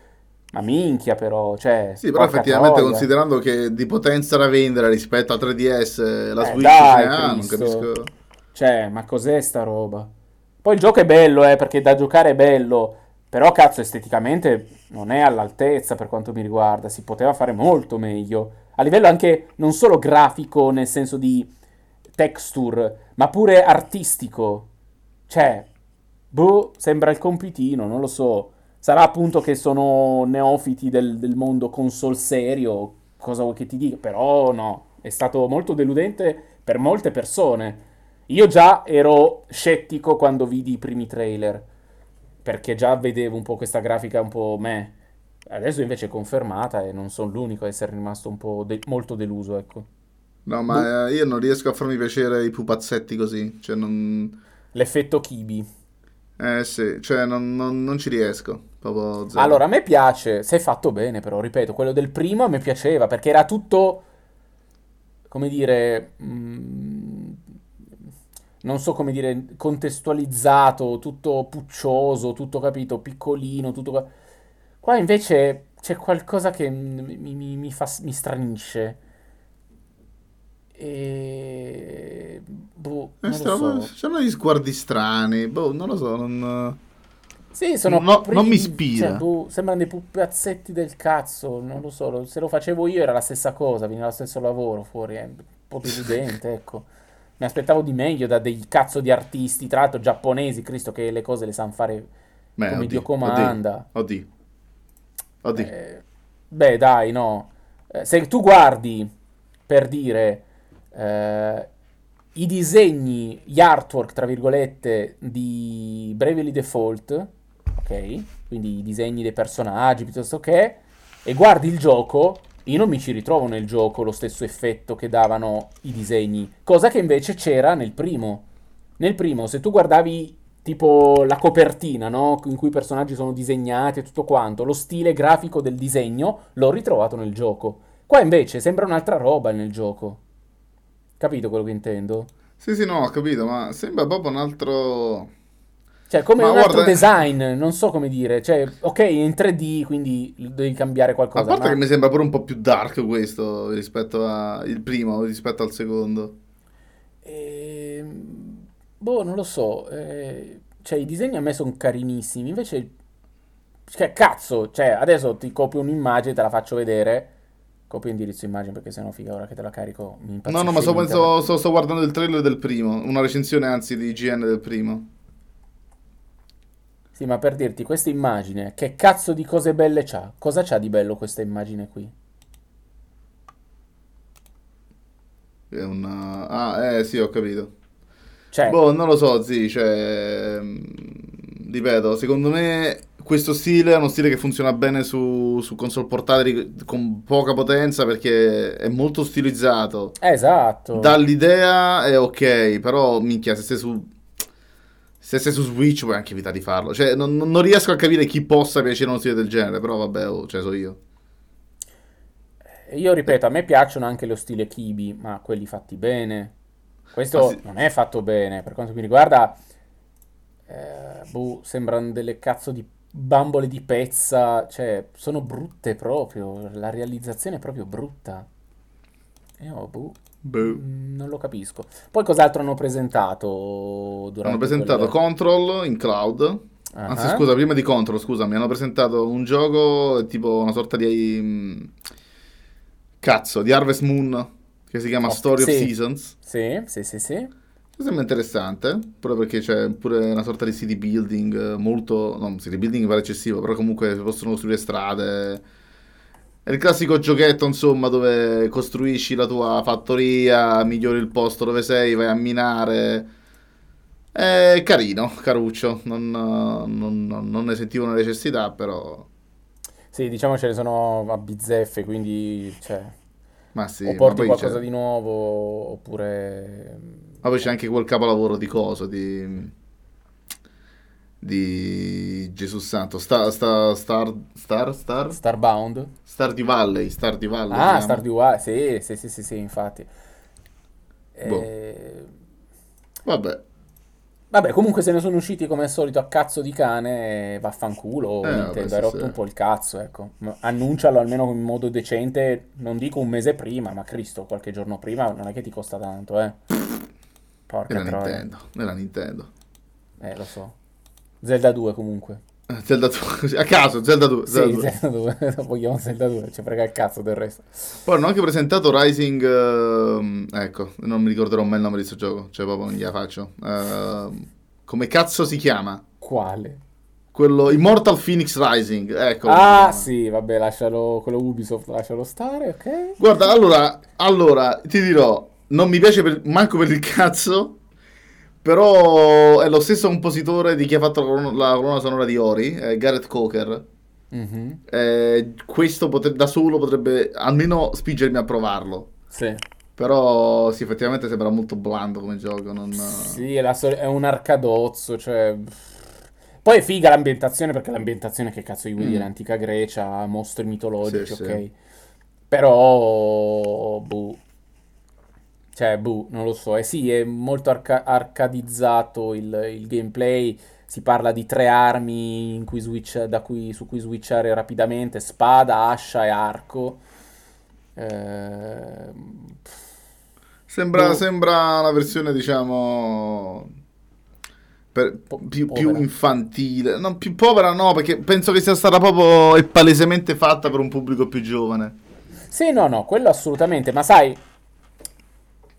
Ma minchia però, cioè... Sì, però effettivamente troia. considerando che di potenza da vendere rispetto al 3DS eh, la Eh, Switch dai, ne ha, non Cristo. capisco. Cioè, ma cos'è sta roba? Poi il gioco è bello, eh, perché da giocare è bello, però cazzo, esteticamente non è all'altezza per quanto mi riguarda, si poteva fare molto meglio. A livello anche non solo grafico, nel senso di texture, ma pure artistico. Cioè, boh, sembra il compitino, non lo so. Sarà appunto che sono neofiti del, del mondo console serio, cosa vuoi che ti dica, però no, è stato molto deludente per molte persone. Io già ero scettico quando vidi i primi trailer, perché già vedevo un po' questa grafica un po' me. Adesso invece è confermata e non sono l'unico a essere rimasto un po' de- molto deluso, ecco. No, ma eh, io non riesco a farmi piacere i pupazzetti così. Cioè, non. L'effetto Kibi. Eh sì, cioè, non, non- non ci riesco. Proprio zero. Allora, a me piace, se è fatto bene, però, ripeto, quello del primo a me piaceva perché era tutto, come dire, mm, non so come dire, contestualizzato, tutto puccioso, tutto capito, piccolino, tutto... Qua invece c'è qualcosa che mi, mi- mi fa, mi stranisce. E... Boh, Eh, so. C'hanno gli sguardi strani. Boh, non lo so. Non... Sì, sono No, pri- non mi ispira. cioè, boh, sembrano dei pupazzetti del cazzo, non lo so, se lo facevo io era la stessa cosa, veniva lo stesso lavoro fuori, è un po' deludente, ecco. Mi aspettavo di meglio da dei cazzo di artisti, tra l'altro giapponesi, Cristo che le cose le sanno fare Beh, come oddio, Dio comanda. Oddio. Oddio. Eh, beh, dai, no. Eh, se tu guardi, per dire, eh, i disegni, gli artwork, tra virgolette, di Bravely Default, ok? Quindi i disegni dei personaggi, piuttosto che, e guardi il gioco, io non mi ci ritrovo nel gioco lo stesso effetto che davano i disegni, cosa che invece c'era nel primo. Nel primo, se tu guardavi tipo la copertina, no? In cui i personaggi sono disegnati e tutto quanto, lo stile grafico del disegno l'ho ritrovato nel gioco. Qua invece sembra un'altra roba nel gioco. Capito quello che intendo? Sì, sì, no, ho capito, ma sembra proprio un altro... Cioè, come Ma un altro guarda- design, non so come dire. Cioè, ok, è in 3D, quindi devi cambiare A qualcosa. parte ma- che mi sembra pure un po' più dark questo rispetto al primo, rispetto al secondo. Ehm, boh, non lo so. eh, cioè, i disegni a me sono carinissimi. Invece, cioè, cazzo, cioè, adesso ti copio un'immagine, te la faccio vedere. Copio indirizzo immagine perché sennò figa ora che te la carico mi No, no, ma sto, sto- sto- sto guardando il trailer del primo, una recensione anzi di IGN del primo. Sì, ma per dirti, questa immagine, che cazzo di cose belle c'ha? Cosa c'ha di bello questa immagine qui? È una... Ah, eh sì, ho capito. Cioè, Boh, non lo so, sì, cioè... mm, Ripeto, secondo me questo stile è uno stile che funziona bene su, su console portatili con poca potenza perché è molto stilizzato. esatto. Dall'idea è ok, però minchia, se sei su... Se sei su Switch puoi anche evitare di farlo. Cioè, non, non- riesco a capire chi possa piacere uno stile del genere, però vabbè, oh, cioè, so io. Io ripeto, a me piacciono anche lo stile Kibi, ma quelli fatti bene. Questo sì. non è fatto bene, per quanto mi riguarda, eh, boh, sembrano delle cazzo di bambole di pezza, cioè, sono brutte proprio, la realizzazione è proprio brutta. E oh, boh, Boh. mm, non lo capisco. Poi cos'altro hanno presentato durante Hanno presentato quel... Control in cloud. Anzi, Ah, scusa, prima di Control, scusami, hanno presentato un gioco tipo una sorta di... mm, Cazzo, di Harvest Moon, che si chiama Oh, Story of sì. Seasons. Sì, sì, sì, sì. Sembra interessante, pure perché c'è pure una sorta di city building eh, molto... No, city building pare eccessivo, però comunque si possono costruire strade. È il classico giochetto, insomma, dove costruisci la tua fattoria, migliori il posto dove sei, vai a minare. È carino, caruccio. Non, non- non- non ne sentivo una necessità, però... Sì, diciamo ce ne sono a bizzeffe, quindi, cioè... Ma sì, o porti qualcosa c'è, di nuovo oppure ma poi c'è anche quel capolavoro di coso, di... Di Gesù Santo, Sta- sta- Star, Star, Star, Starbound. Stardew Valley, Stardew Valley si Ah, chiama. Stardew Valley, sì, sì, sì, sì, sì, infatti. Boh. Eh, Vabbè, Vabbè, comunque se ne sono usciti come al solito a cazzo di cane, e vaffanculo, Eh, Nintendo, sì, hai rotto sì. un po' il cazzo, ecco. Annuncialo almeno in modo decente, non dico un mese prima, ma Cristo, qualche giorno prima non è che ti costa tanto, eh. Porca nella troia. Nintendo, nella Nintendo. Eh, lo so. Zelda 2 comunque. Eh, Zelda 2, a caso, Zelda 2, Zelda Sì, 2. Zelda 2, vogliamo Zelda 2, ci frega il cazzo del resto. Poi hanno anche presentato Rising, ehm, ecco, non mi ricorderò mai il nome di questo gioco, cioè proprio non gliela faccio. Ehm, come cazzo si chiama? Quale? Quello Immortal Phoenix Rising, ecco. Ah, sì, vabbè, lascialo, quello Ubisoft, lascialo stare, ok? Guarda, allora, allora, ti dirò, non mi piace per- manco per il cazzo, però è lo stesso compositore di chi ha fatto la colonna, la colonna sonora di Ori, eh, Gareth Coker. Mhm, Eh, questo potre- da solo potrebbe almeno spingermi a provarlo. Sì. Però sì, effettivamente sembra molto blando come gioco. Non... Sì, è, sol- è un arcadozzo, cioè... Poi è figa l'ambientazione, perché l'ambientazione, che cazzo gli vuoi Mm. dire, antica Grecia, mostri mitologici, Sì, ok? sì. Però, boh. Cioè, boh, non lo so. Eh sì, è molto arca- arcadizzato il, il gameplay. Si parla di tre armi in cui switch- da cui- su cui switchare rapidamente, spada, ascia e arco. Ehm, Sembra, boh. sembra la versione, diciamo, per- Po- più, più infantile. No, più povera no, perché penso che sia stata proprio e palesemente fatta per un pubblico più giovane. Sì, no, no, quello assolutamente, ma sai,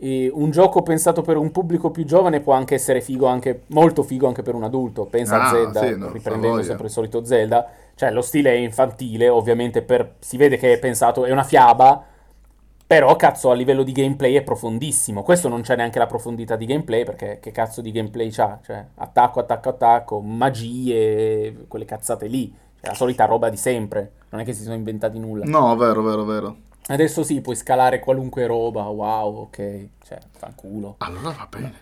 eh, un gioco pensato per un pubblico più giovane può anche essere figo, anche, molto figo anche per un adulto. Pensa Ah, a Zelda, sì, no, riprendendo sempre il solito Zelda, cioè lo stile è infantile, ovviamente per- si vede che è pensato, è una fiaba, però cazzo a livello di gameplay è profondissimo. Questo non c'è neanche la profondità di gameplay, perché che cazzo di gameplay c'ha? Cioè, attacco, attacco, attacco, magie, quelle cazzate lì, cioè, la solita roba di sempre, non è che si sono inventati nulla. No, vero, vero, vero. Adesso sì, puoi scalare qualunque roba, wow, ok, cioè, fanculo. Allora va bene.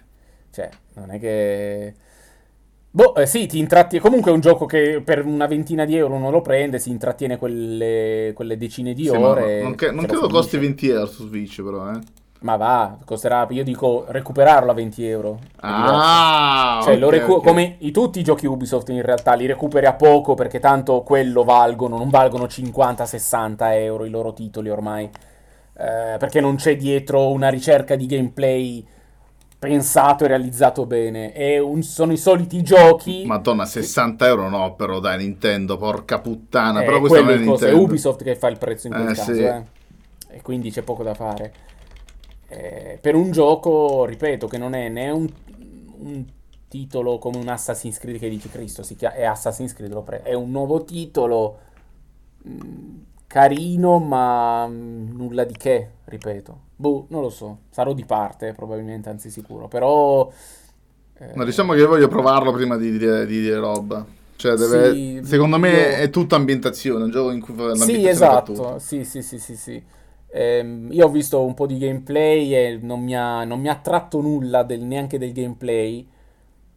Cioè, non è che... Boh, eh, sì, ti intrattiene. Comunque è un gioco che per una ventina di euro uno lo prende, si intrattiene quelle, quelle decine di Sì, ore. non, che- non credo costi finisce. 20 euro su Switch, però, eh. Ma va, costerà, io dico recuperarlo a 20 euro. Ah, Cioè, lo ok, recu- ok. come i, tutti i giochi Ubisoft in realtà li recuperi a poco perché tanto quello valgono, non valgono 50-60 euro i loro titoli ormai. Eh, perché non c'è dietro una ricerca di gameplay pensato e realizzato bene. È un- sono i soliti giochi. Madonna, 60 euro no, però dai, Nintendo, porca puttana. Eh, però questo non è cosa, è. Ubisoft che fa il prezzo in quel Eh, caso, sì. eh. E quindi c'è poco da fare. Eh, per un gioco, ripeto, che non è né un, un titolo come un Assassin's Creed che dici Cristo, si chiama, è Assassin's Creed, lo pre- è un nuovo titolo mh, carino, ma mh, nulla di che, ripeto. Boh, non lo so, sarò di parte probabilmente, anzi sicuro, però... eh, No, diciamo che io voglio provarlo prima di dire, di dire roba. Cioè, deve- Sì, secondo me io- è tutta ambientazione, un gioco in cui Sì, l'ambientazione fa esatto, sì, sì, sì, sì, sì. Ehm, io ho visto un po' di gameplay e non mi ha, non mi ha attratto nulla del- neanche del gameplay,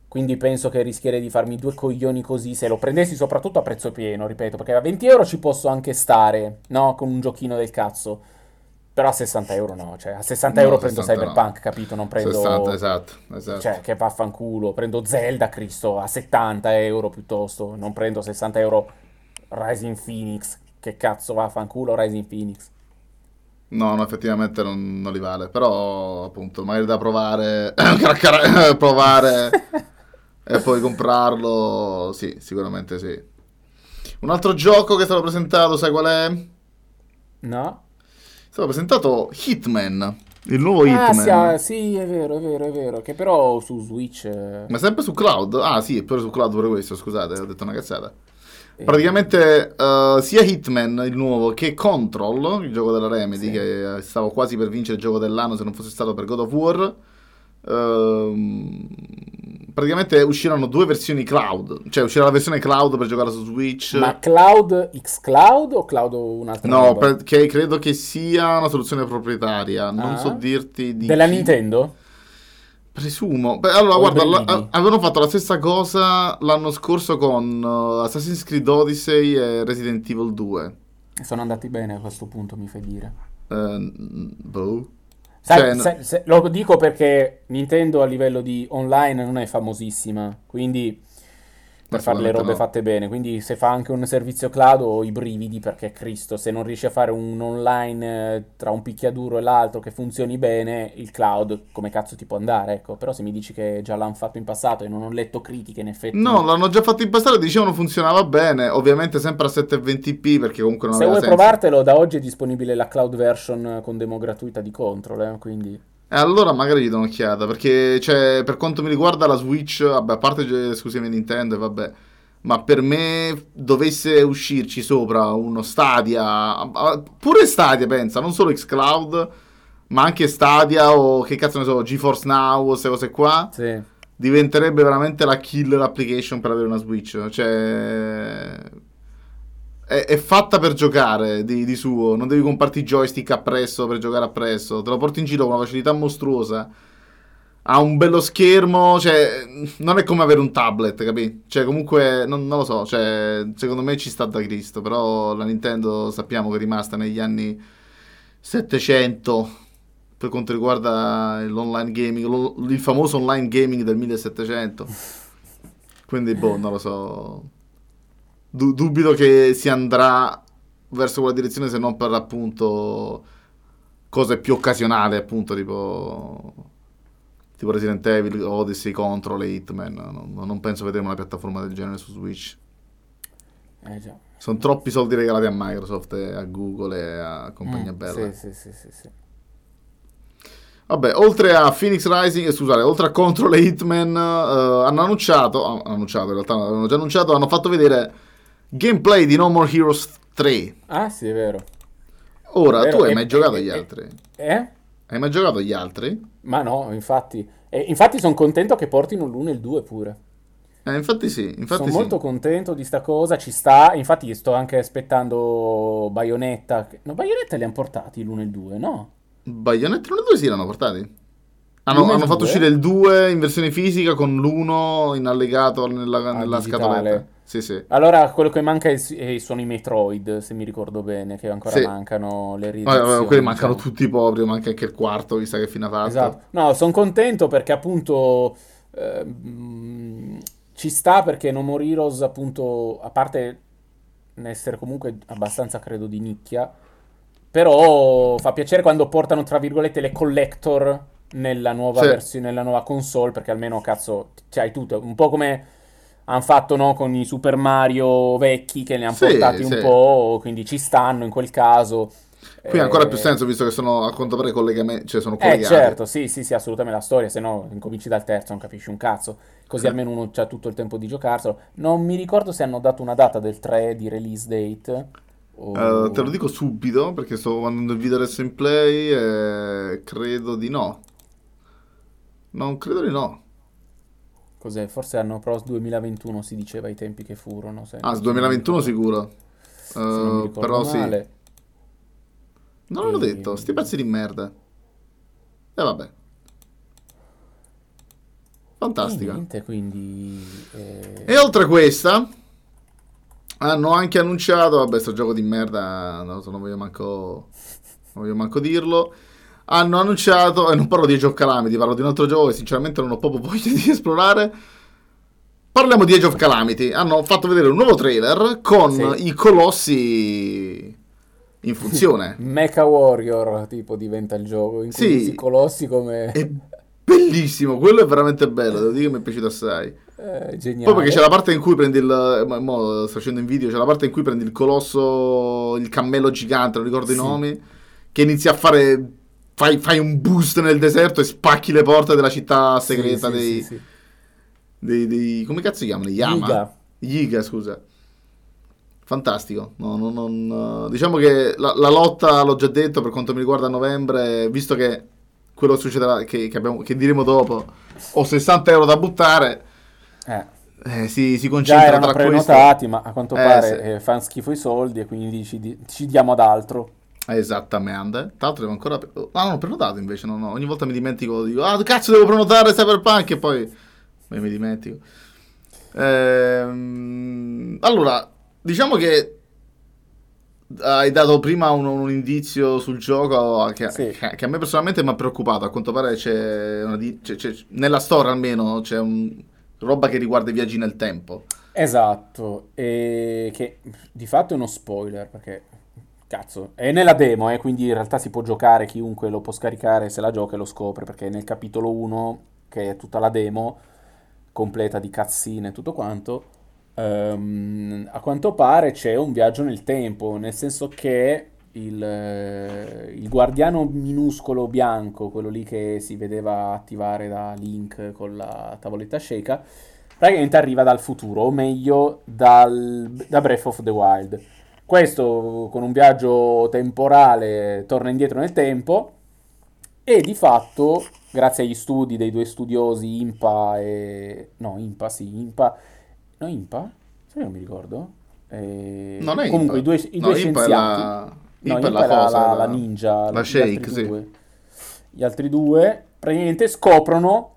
quindi penso che rischierei di farmi due coglioni così se lo prendessi soprattutto a prezzo pieno, ripeto, perché a 20 euro ci posso anche stare, no? Con un giochino del cazzo, però a 60 euro no, cioè a 60 No, euro prendo 60 no. Cyberpunk, capito? Non prendo... 60, esatto, esatto. Cioè, che vaffanculo, prendo Zelda, Cristo, a 70 euro piuttosto, non prendo 60 euro Rising Phoenix, che cazzo vaffanculo Rising Phoenix. No, no, effettivamente non, non li vale, però appunto, magari da provare, provare e poi comprarlo, sì, sicuramente sì. Un altro gioco che è stato presentato, sai qual è? È No? stato presentato Hitman, il nuovo Ah, Hitman. sì, ah, sì, è vero, è vero, è vero, che però su Switch... eh, Ma sempre su cloud? Ah sì, è pure su cloud pure questo, scusate, ho detto una cazzata. Praticamente eh, sia Hitman, il nuovo, che Control, il gioco della Remedy, Sì. che eh, stavo quasi per vincere il gioco dell'anno se non fosse stato per God of War. ehm, praticamente usciranno due versioni cloud, cioè uscirà la versione cloud per giocare su Switch. Ma Cloud, Xcloud o Cloud un'altra No, perché credo che sia una soluzione proprietaria. Non Ah. so dirti di Della chi. Nintendo? Presumo. Beh, allora, O guarda, la- avevano fatto la stessa cosa l'anno scorso con uh, Assassin's Creed Odyssey e Resident Evil 2. Sono andati bene a questo punto, mi fai dire. Eh, boh. Sai, Cioè, sai- se- lo dico perché Nintendo a livello di online non è famosissima, quindi per fare le robe no. fatte bene. Quindi se fa anche un servizio cloud ho i brividi perché Cristo, se non riesci a fare un online eh, tra un picchiaduro e l'altro che funzioni bene, il cloud come cazzo ti può andare, ecco. Però se mi dici che già l'hanno fatto in passato e non ho letto critiche, in effetti No, l'hanno già fatto in passato, dicevano funzionava bene, ovviamente sempre a 720p perché comunque non se aveva vuoi senso. provartelo, da oggi è disponibile la cloud version con demo gratuita di Control, eh, quindi E allora magari gli do un'occhiata, perché cioè, per quanto mi riguarda la Switch, vabbè, a parte esclusive Nintendo, vabbè, ma per me dovesse uscirci sopra uno Stadia, ah, pure Stadia pensa, non solo xCloud, ma anche Stadia o che cazzo ne so, GeForce Now, queste cose qua, sì. diventerebbe veramente la killer application per avere una Switch, cioè... È, è fatta per giocare di, di suo, non devi comprarti i joystick appresso per giocare appresso, te lo porti in giro con una facilità mostruosa. Ha un bello schermo, cioè, non è come avere un tablet, capì? Cioè, comunque, non, non lo so, cioè, secondo me ci sta da Cristo, però la Nintendo sappiamo che è rimasta negli anni 700 per quanto riguarda l'online gaming, lo- il famoso online gaming del 1700. Quindi, boh, non lo so. Du- dubito che si andrà verso quella direzione se non per appunto cose più occasionali, appunto, tipo tipo Resident Evil, Odyssey, Control e Hitman. Non, non penso vedremo una piattaforma del genere su Switch. Eh già. Sono troppi soldi regalati a Microsoft e a Google e a compagnia Mm, bella. Sì, sì, sì, sì, sì. Vabbè, oltre a Phoenix Rising, eh, scusate, oltre a Control e Hitman, eh, hanno annunciato, hanno annunciato, in realtà avevano già annunciato, hanno fatto vedere gameplay di No More Heroes 3. Ah, sì, è vero. Ora, Vero, tu hai e- mai giocato e- agli e- altri? Eh? Hai mai giocato agli altri? Ma no, infatti. E infatti sono contento che portino l'1 e il 2 pure. Eh, infatti sì, infatti sono sì. molto contento di sta cosa, ci sta. Infatti sto anche aspettando Bayonetta. No, Bayonetta li hanno portati l'1 e il 2, no? Bayonetta 1 e 2 sì, l'hanno portati. Hanno, hanno fatto uscire il 2 in versione fisica con l'1 in allegato nella, Ah, nella scatoletta. Sì, sì. Allora, quello che manca è- è- sono i Metroid, se mi ricordo bene, che ancora Sì. mancano le Vabbè, riedizioni. vabbè, quelli mancano diciamo. tutti proprio, manca anche il quarto, visto che fine ha fatto. Esatto. No, sono contento perché appunto ehm, ci sta perché No More Heroes appunto, a parte essere comunque abbastanza credo di nicchia, però fa piacere quando portano tra virgolette le collector nella nuova Sì. versione, nella nuova console, perché almeno cazzo, c'hai tutto, un po' come hanno fatto no, con i Super Mario vecchi che ne hanno Sì, portati un po', quindi ci stanno in quel caso. Qui ha ancora Eh, più senso, visto che sono a quanto pare collegamenti, cioè sono eh collegati. certo, sì, sì, sì, assolutamente la storia, se no incominci dal terzo non capisci un cazzo, così Eh. almeno uno c'ha tutto il tempo di giocarselo. Non mi ricordo se hanno dato una data del 3 di release date. o- Eh, te lo dico subito, perché sto guardando il video adesso in play e credo di no. Non credo di no. Cos'è? Forse hanno però 2021 si diceva ai tempi che furono. se- Ah, se 2021 non mi ricordo- sicuro. Eh, ricordo però sì. male. Non l'ho E- detto, sti pezzi di merda. E vabbè. E Fantastica. niente, quindi... eh, E oltre a questa, hanno anche annunciato, vabbè, sto gioco di merda, non, lo so, non voglio manco, non voglio manco dirlo. Hanno annunciato, e non parlo di Age of Calamity, parlo di un altro gioco che sinceramente non ho proprio voglia di esplorare. Parliamo di Age of Calamity. Hanno fatto vedere un nuovo trailer con Sì. i colossi in funzione. Mecha Warrior tipo diventa il gioco, in cui Sì. usi colossi come... È bellissimo, quello è veramente bello, devo dire che mi è piaciuto assai. eh, geniale. Poi perché c'è la parte in cui prendi il. Mo, mo sto facendo in video. C'è la parte in cui prendi il colosso, il cammello gigante, non ricordo Sì. i nomi. Che inizia a fare. Fai, fai un boost nel deserto e spacchi le porte della città segreta sì, dei, sì, dei, dei- Come cazzo si chiamano? Yama? Yiga, scusa. Fantastico. No, no, non- diciamo che la, la lotta, l'ho già detto, per quanto mi riguarda a novembre, visto che quello succederà, che, che abbiamo- che diremo dopo, ho 60 euro da buttare. Eh. Eh, si, si concentra erano tra questo. prenotati, ma a quanto Eh, pare sì. eh, fanno schifo i soldi e quindi ci, di- ci diamo ad altro. Esattamente. Tra l'altro devo ancora... Ah, non ho prenotato invece, no, no. Ogni volta mi dimentico, dico, ah, cazzo devo prenotare Cyberpunk e poi... poi mi dimentico. Ehm, Allora, diciamo che hai dato prima un, un indizio sul gioco che, Sì. che- che a me personalmente mi ha preoccupato. A quanto pare c'è, una c'è- c'è- nella storia almeno c'è un, roba che riguarda i viaggi nel tempo. Esatto, e che di fatto è uno spoiler perché cazzo, è nella demo, eh, quindi in realtà si può giocare, chiunque lo può scaricare se la gioca e lo scopre, perché nel capitolo 1, che è tutta la demo completa di cutscene e tutto quanto, ehm, a quanto pare c'è un viaggio nel tempo, nel senso che il, eh, il guardiano minuscolo bianco, quello lì che si vedeva attivare da Link con la tavoletta Sheikah, praticamente arriva dal futuro, o meglio dal, da Breath of the Wild. Questo con un viaggio temporale torna indietro nel tempo e di fatto, grazie agli studi dei due studiosi Impa e... no, Impa, sì, Impa... No, Impa? Sai che non mi ricordo? Eh, Non è Comunque Impa. i due, i No, due Impa scienziati... la... No, Impa Impa la è la, la- la- ninja, la gli Shake, altri sì. Gli altri due praticamente scoprono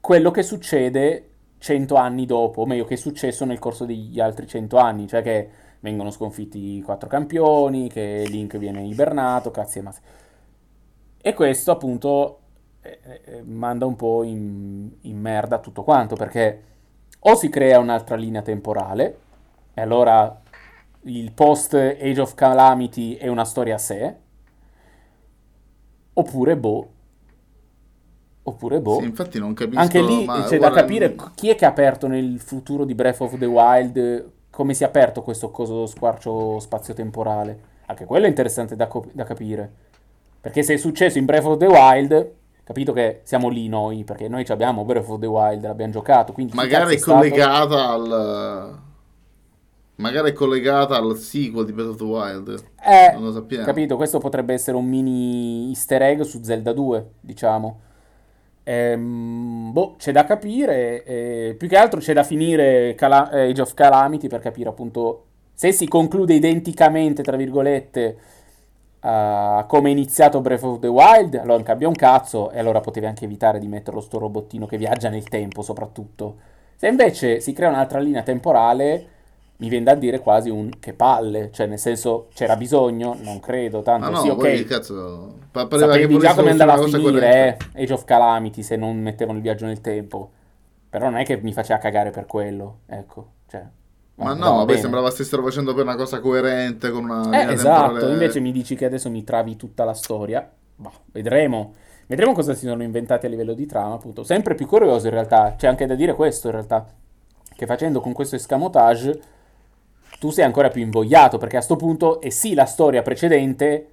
quello che succede cento anni dopo, o meglio che è successo nel corso degli altri cento anni, cioè che vengono sconfitti i quattro campioni, che Link viene ibernato, cazzi e mazzi. E questo appunto eh, eh, manda un po' in, in merda tutto quanto, perché o si crea un'altra linea temporale, e allora il post Age of Calamity è una storia a sé, oppure boh, oppure boh. Sì, infatti non capisco... Anche lì c'è da capire chi è che ha aperto nel futuro di Breath of the Wild, come si è aperto questo coso squarcio spazio-temporale. Anche quello è interessante da, co- da capire. Perché se è successo in Breath of the Wild, capito che siamo lì noi, perché noi abbiamo Breath of the Wild, l'abbiamo giocato, quindi Magari è stato- collegata al... Magari è collegata al sequel di Breath of the Wild. Eh, Non lo sappiamo. capito, questo potrebbe essere un mini easter egg su Zelda 2, diciamo. Ehm, boh, c'è da capire, eh, più che altro c'è da finire Cala- eh, Age of Calamity per capire appunto se si conclude identicamente, tra virgolette, uh, come è iniziato Breath of the Wild, allora cambia un cazzo e allora potevi anche evitare di metterlo sto robottino che viaggia nel tempo soprattutto. Se invece si crea un'altra linea temporale, mi viene da dire quasi un che palle, cioè nel senso c'era bisogno, non credo, tanto Ah no, sì, ok. poi, cazzo, pa- pareva Sapevi che già come andava a finire, eh, Age of Calamity, se non mettevano il viaggio nel tempo. Però non è che mi faceva cagare per quello, ecco. Cioè, Ma andava no, poi bene. sembrava stessero facendo per una cosa coerente con una Eh, esatto, temporale. invece mi dici che adesso mi travi tutta la storia. Boh, vedremo. Vedremo cosa si sono inventati a livello di trama, appunto. Sempre più curioso in realtà. C'è anche da dire questo in realtà. Che facendo con questo escamotage tu sei ancora più invogliato, perché a sto punto è sì la storia precedente,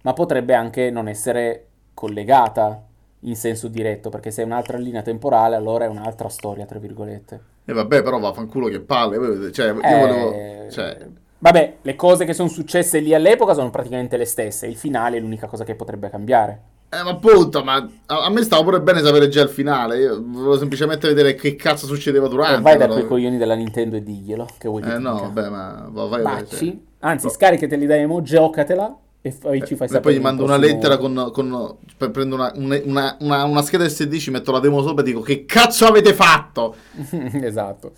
ma potrebbe anche non essere collegata in senso diretto, perché se è un'altra linea temporale, allora è un'altra storia, tra virgolette. E vabbè, però vaffanculo che palle. Cioè, io Eh, volevo... Cioè, Vabbè, le cose che sono successe lì all'epoca sono praticamente le stesse. Il finale è l'unica cosa che potrebbe cambiare. Eh, ma appunto, ma a, me stava pure bene sapere già il finale. Io volevo semplicemente vedere che cazzo succedeva durante. Eh, vai da però- quei coglioni della Nintendo e diglielo. Che vuoi Eh ti no, dica? vabbè, ma va- vai, Bacci. Anzi, No. scaricateli da emo, giocatela e poi ci fai E sapere. poi gli mando una prossimo- lettera con, con- prendo una, una- una- una- una scheda SD, ci metto la demo sopra e dico che cazzo avete fatto? esatto.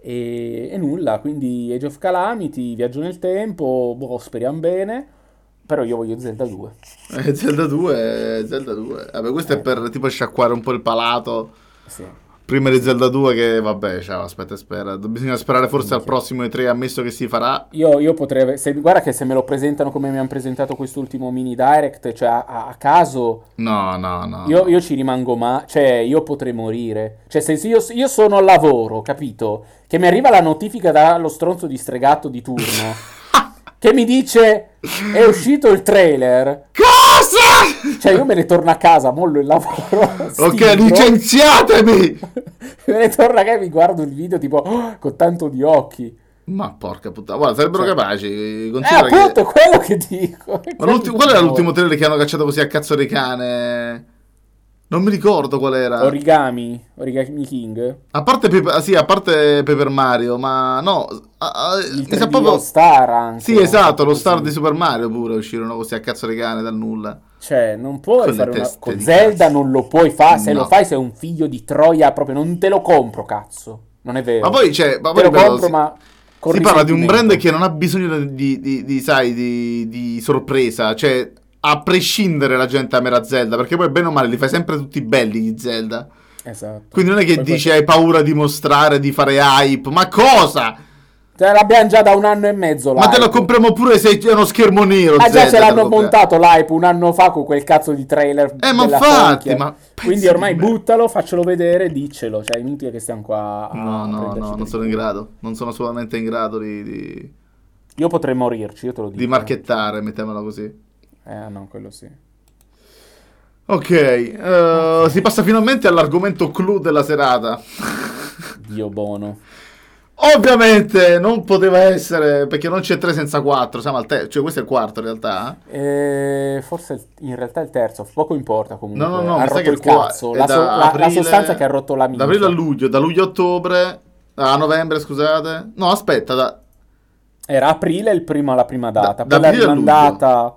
E, e nulla, quindi Age of Calamity, viaggio nel tempo, boh, speriamo bene. Però io voglio Zelda 2. Eh, Zelda 2, Zelda 2. Vabbè, questo è Eh. per tipo sciacquare un po' il palato. Sì. Prima di Zelda 2 che vabbè, ciao, aspetta spera. Bisogna sperare forse al prossimo E3, ammesso che si farà. Io, io potrei. Se, guarda che se me lo presentano come mi hanno presentato quest'ultimo mini direct, cioè a, a- caso, No, no, no. io, io ci rimango ma. Cioè, io potrei morire. Cioè, se io, io sono al lavoro, capito? Che mi arriva la notifica dallo stronzo di stregato di turno. che mi dice è uscito il trailer. Cosa? Cioè, io me ne torno a casa, mollo il lavoro. Ok, licenziatemi! me ne torno a casa e mi guardo il video tipo "Oh", con tanto di occhi. Ma porca puttana, guarda, sarebbero Cioè- capaci. Eh, Considera che- appunto, è quello che dico. Ma qual era l'ultimo trailer che hanno cacciato così a cazzo di cane? Non mi ricordo qual era. Origami, Origami King. A parte, Paper, ah, sì, a parte Paper Mario, ma no. ah, ah, Il mi sa 3D proprio. Star anche. Sì, esatto, lo star di Super Mario pure uscirono così a cazzo di cane dal nulla. Cioè, non puoi Con le fare una... Con Zelda cazzo. non lo puoi fare. Se No. lo fai sei un figlio di Troia, proprio non te lo compro, cazzo. Non è vero. Ma poi, cioè, ma te poi lo ripeto, compro, si, ma si parla di un brand che non ha bisogno di, di- di, sai, di, di sorpresa. Cioè, a prescindere la gente amerà Zelda, perché poi bene o male li fai sempre tutti belli di Zelda. Esatto. Quindi non è che Poi dici questo- hai paura di mostrare, di fare hype. Ma cosa? Cioè, l'abbiamo già da un anno e mezzo Ma te lo l'hype. compriamo pure se è uno schermo nero. Già Zelda, ce te l'hanno montato l'hype un anno fa con quel cazzo di trailer Eh, ma infatti, ma Quindi ormai buttalo, faccelo vedere, diccelo, cioè è inutile che stiamo qua a No, no, no, non sono in grado. Non sono assolutamente in grado di, di, Io potrei morirci, io te lo dico. di marchettare, mettiamola così. Eh no, quello sì. Ok, eh, si passa finalmente all'argomento clou della serata. Dio buono. Ovviamente non poteva essere perché non c'è 3 senza 4, siamo al terzo, cioè questo è il quarto in realtà. Eh, forse il- in realtà il terzo, poco importa comunque. No, no, no, ha rotto che il il qua- cazzo. è La, so- la- la aprile- sostanza che ha rotto la Da aprile a luglio, da luglio a ottobre, a novembre scusate. No, aspetta, da, Era aprile il primo, la prima data, Da- poi l'ha rimandata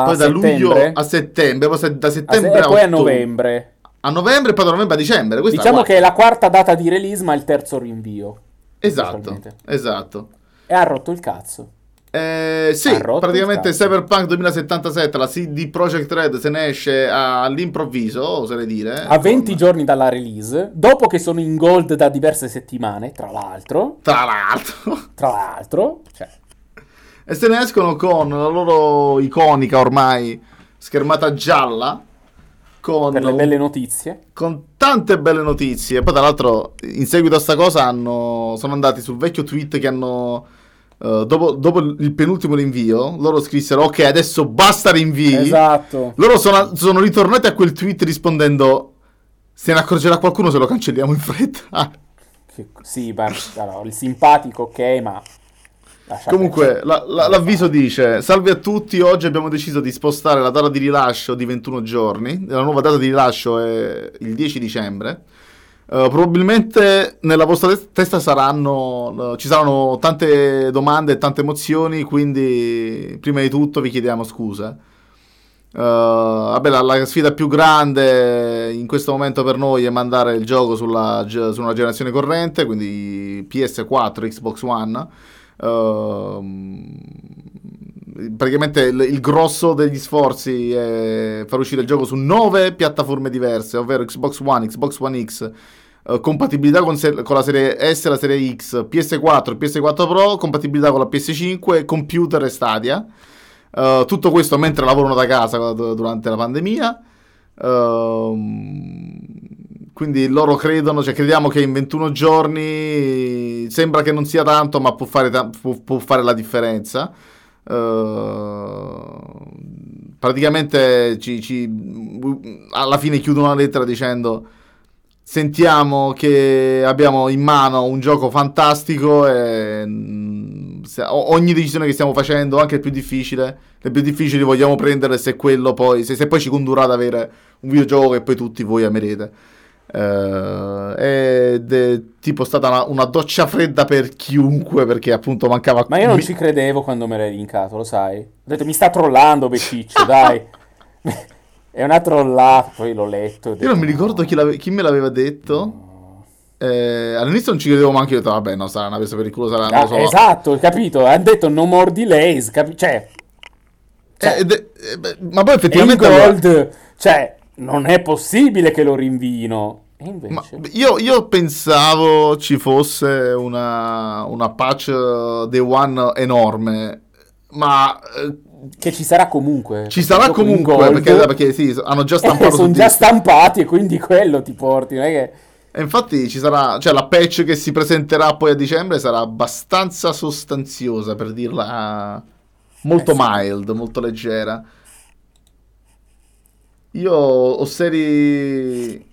a poi da luglio a settembre, poi se- da a se- settembre e poi a ottobre. novembre. A novembre e poi da novembre a dicembre. Questa Diciamo che è la quarta data di release, ma il terzo rinvio. Esatto, esatto. E ha rotto il cazzo. Eh, sì, praticamente. Cyberpunk 2077, la CD Projekt Red se ne esce all'improvviso, oserei dire. A 20 con- giorni dalla release, dopo che sono in gold da diverse settimane, tra l'altro, Tra l'altro. tra l'altro, cioè, E se ne escono con la loro iconica ormai schermata gialla. Con, per le belle notizie. con tante belle notizie. Poi, tra l'altro, in seguito a sta cosa, hanno, sono andati sul vecchio tweet che hanno. eh, dopo, dopo il penultimo rinvio, loro scrissero: Ok, adesso basta rinvii. Esatto. Loro sono, sono ritornati a quel tweet rispondendo: Se ne accorgerà qualcuno se lo cancelliamo in fretta. Sì, ma, allora, il simpatico, ok, ma... Comunque, la- la- l'avviso dice: Salve a tutti. Oggi abbiamo deciso di spostare la data di rilascio di 21 giorni. La nuova data di rilascio è il 10 dicembre. Uh, probabilmente nella vostra testa saranno, uh, ci saranno tante domande e tante emozioni, quindi prima di tutto vi chiediamo scusa. Uh, vabbè, la, la, sfida più grande in questo momento per noi è mandare il gioco sulla, su una generazione corrente, quindi PS4, Xbox One. Praticamente il, il, grosso degli sforzi è far uscire il gioco su nove piattaforme diverse, ovvero Xbox One, Xbox One X, Uh, compatibilità con, se- con, la serie S e la serie X, PS4, PS4 Pro, compatibilità con la PS5, computer e Stadia. Uh, tutto questo mentre lavorano da casa durante la pandemia. Uh, quindi loro credono, cioè crediamo che in 21 giorni sembra che non sia tanto, ma può fare, può, può fare la differenza. praticamente ci, ci, alla fine chiudono la lettera dicendo sentiamo che abbiamo in mano un gioco fantastico e mm, ogni decisione che stiamo facendo, anche più difficile, le più difficili vogliamo prendere se quello poi, se, se poi ci condurrà ad avere un videogioco che poi tutti voi amerete. Uh, ed è tipo stata una, una, doccia fredda per chiunque perché appunto mancava ma io non mi... ci credevo quando me l'hai linkato lo sai ho detto mi sta trollando Beciccio dai È una trollata, poi l'ho letto. Io non mi ricordo chi, chi me l'aveva detto. Eh, all'inizio non ci credevo, ma anche io ho detto, vabbè, no, sarà una presa per il culo, sarà... Ah, so. Esatto, capito? Hanno detto no more delays, capi- cioè... cioè eh, de- eh, beh, ma poi effettivamente... Gold, cioè, non è possibile che lo rinvino. Invece... Io, io, pensavo ci fosse una, una patch day one enorme, ma eh, che ci sarà comunque. Ci sarà comunque, perché, perché, sì, hanno già stampato. sono già stampati e quindi quello ti porti, non è che... E infatti ci sarà, cioè la patch che si presenterà poi a dicembre sarà abbastanza sostanziosa, per dirla molto eh, sì. mild, molto leggera. Io ho seri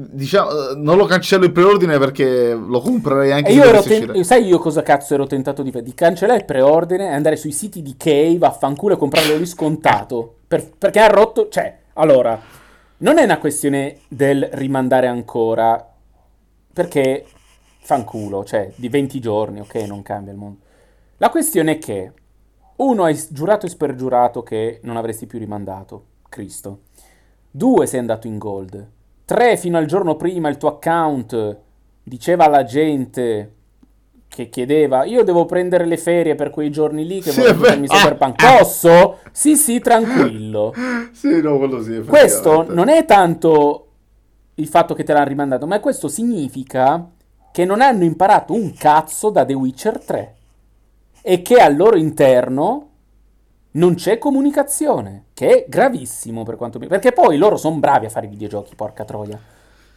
Diciamo, non lo cancello il preordine perché lo comprerei anche e io ero ten- Sai io cosa cazzo ero tentato di fare? Di cancellare il preordine e andare sui siti di Kay, vaffanculo e comprarlo lì scontato. Per- perché ha rotto... Cioè, allora, non è una questione del rimandare ancora, perché fanculo, cioè, di 20 giorni, ok, non cambia il mondo. La questione è che uno hai giurato e spergiurato che non avresti più rimandato, Cristo. Due sei andato in gold. 3 fino al giorno prima il tuo account diceva alla gente che chiedeva io devo prendere le ferie per quei giorni lì che sì, voglio farmi Cyberpunk ah, posso? sì sì tranquillo. Sì no quello sì questo non è tanto il fatto che te l'hanno rimandato ma questo significa che non hanno imparato un cazzo da The Witcher 3 e che al loro interno non c'è comunicazione, che è gravissimo per quanto mi... Perché poi loro sono bravi a fare i videogiochi, porca troia.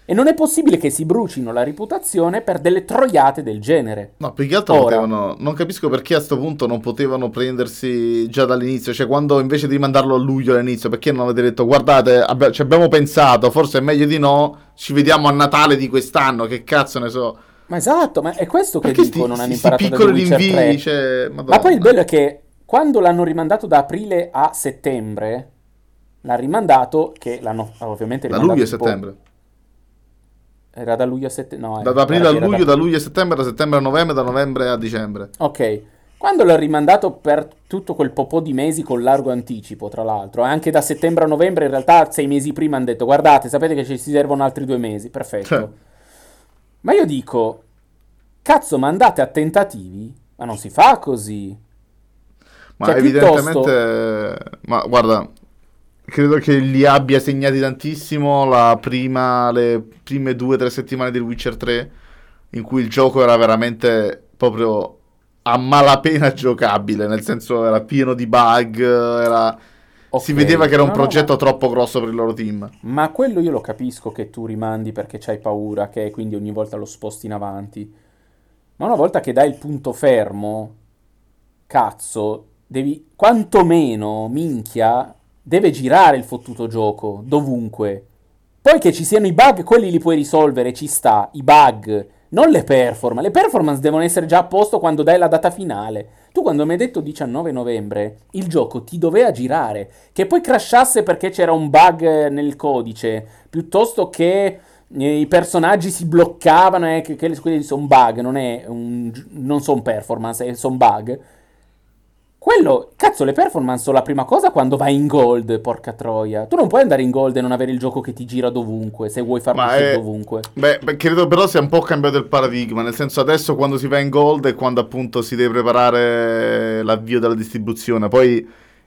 E non è possibile che si brucino la reputazione per delle troiate del genere. No, più che altro Ora, potevano... Non capisco perché a questo punto non potevano prendersi già dall'inizio. Cioè, quando invece di mandarlo a luglio all'inizio, perché non avete detto, guardate, abbi- ci abbiamo pensato, forse è meglio di no, ci vediamo a Natale di quest'anno, che cazzo ne so. Ma esatto, ma è questo che perché dico, sti, non hanno imparato da piccoli rinvii, cioè, Ma poi il bello è che quando l'hanno rimandato da aprile a settembre, l'ha rimandato, che l'hanno ovviamente rimandato... Da luglio a settembre. Era da luglio a settembre? No, da, da aprile a luglio, da... da luglio a settembre, da settembre a novembre, da novembre a dicembre. Ok. Quando l'ho rimandato per tutto quel po' di mesi con largo anticipo, tra l'altro, anche da settembre a novembre, in realtà sei mesi prima hanno detto guardate, sapete che ci si servono altri due mesi, perfetto. Cioè. Ma io dico, cazzo, ma andate a tentativi? Ma non si fa così. Ma cioè, evidentemente, piuttosto... ma guarda, credo che li abbia segnati tantissimo la prima, le prime due o tre settimane di Witcher 3, in cui il gioco era veramente proprio a malapena giocabile, nel senso era pieno di bug, era... Okay. si vedeva che era un no, progetto no, ma... troppo grosso per il loro team. Ma quello io lo capisco che tu rimandi perché c'hai paura, che quindi ogni volta lo sposti in avanti. Ma una volta che dai il punto fermo, cazzo, devi quantomeno, minchia, deve girare il fottuto gioco, dovunque. Poi che ci siano i bug, quelli li puoi risolvere, ci sta, i bug, non le performance. Le performance devono essere già a posto quando dai la data finale. Tu quando mi hai detto 19 novembre, il gioco ti doveva girare. Che poi crashasse perché c'era un bug nel codice, piuttosto che i personaggi si bloccavano, eh, che, che quelli sono bug, non, non sono performance, sono bug. Quello, cazzo, le performance sono la prima cosa quando vai in gold, porca troia. Tu non puoi andare in gold e non avere il gioco che ti gira dovunque, se vuoi farlo è... dovunque. Beh, beh, credo però sia un po' cambiato il paradigma, nel senso adesso quando si va in gold è quando appunto si deve preparare l'avvio della distribuzione, poi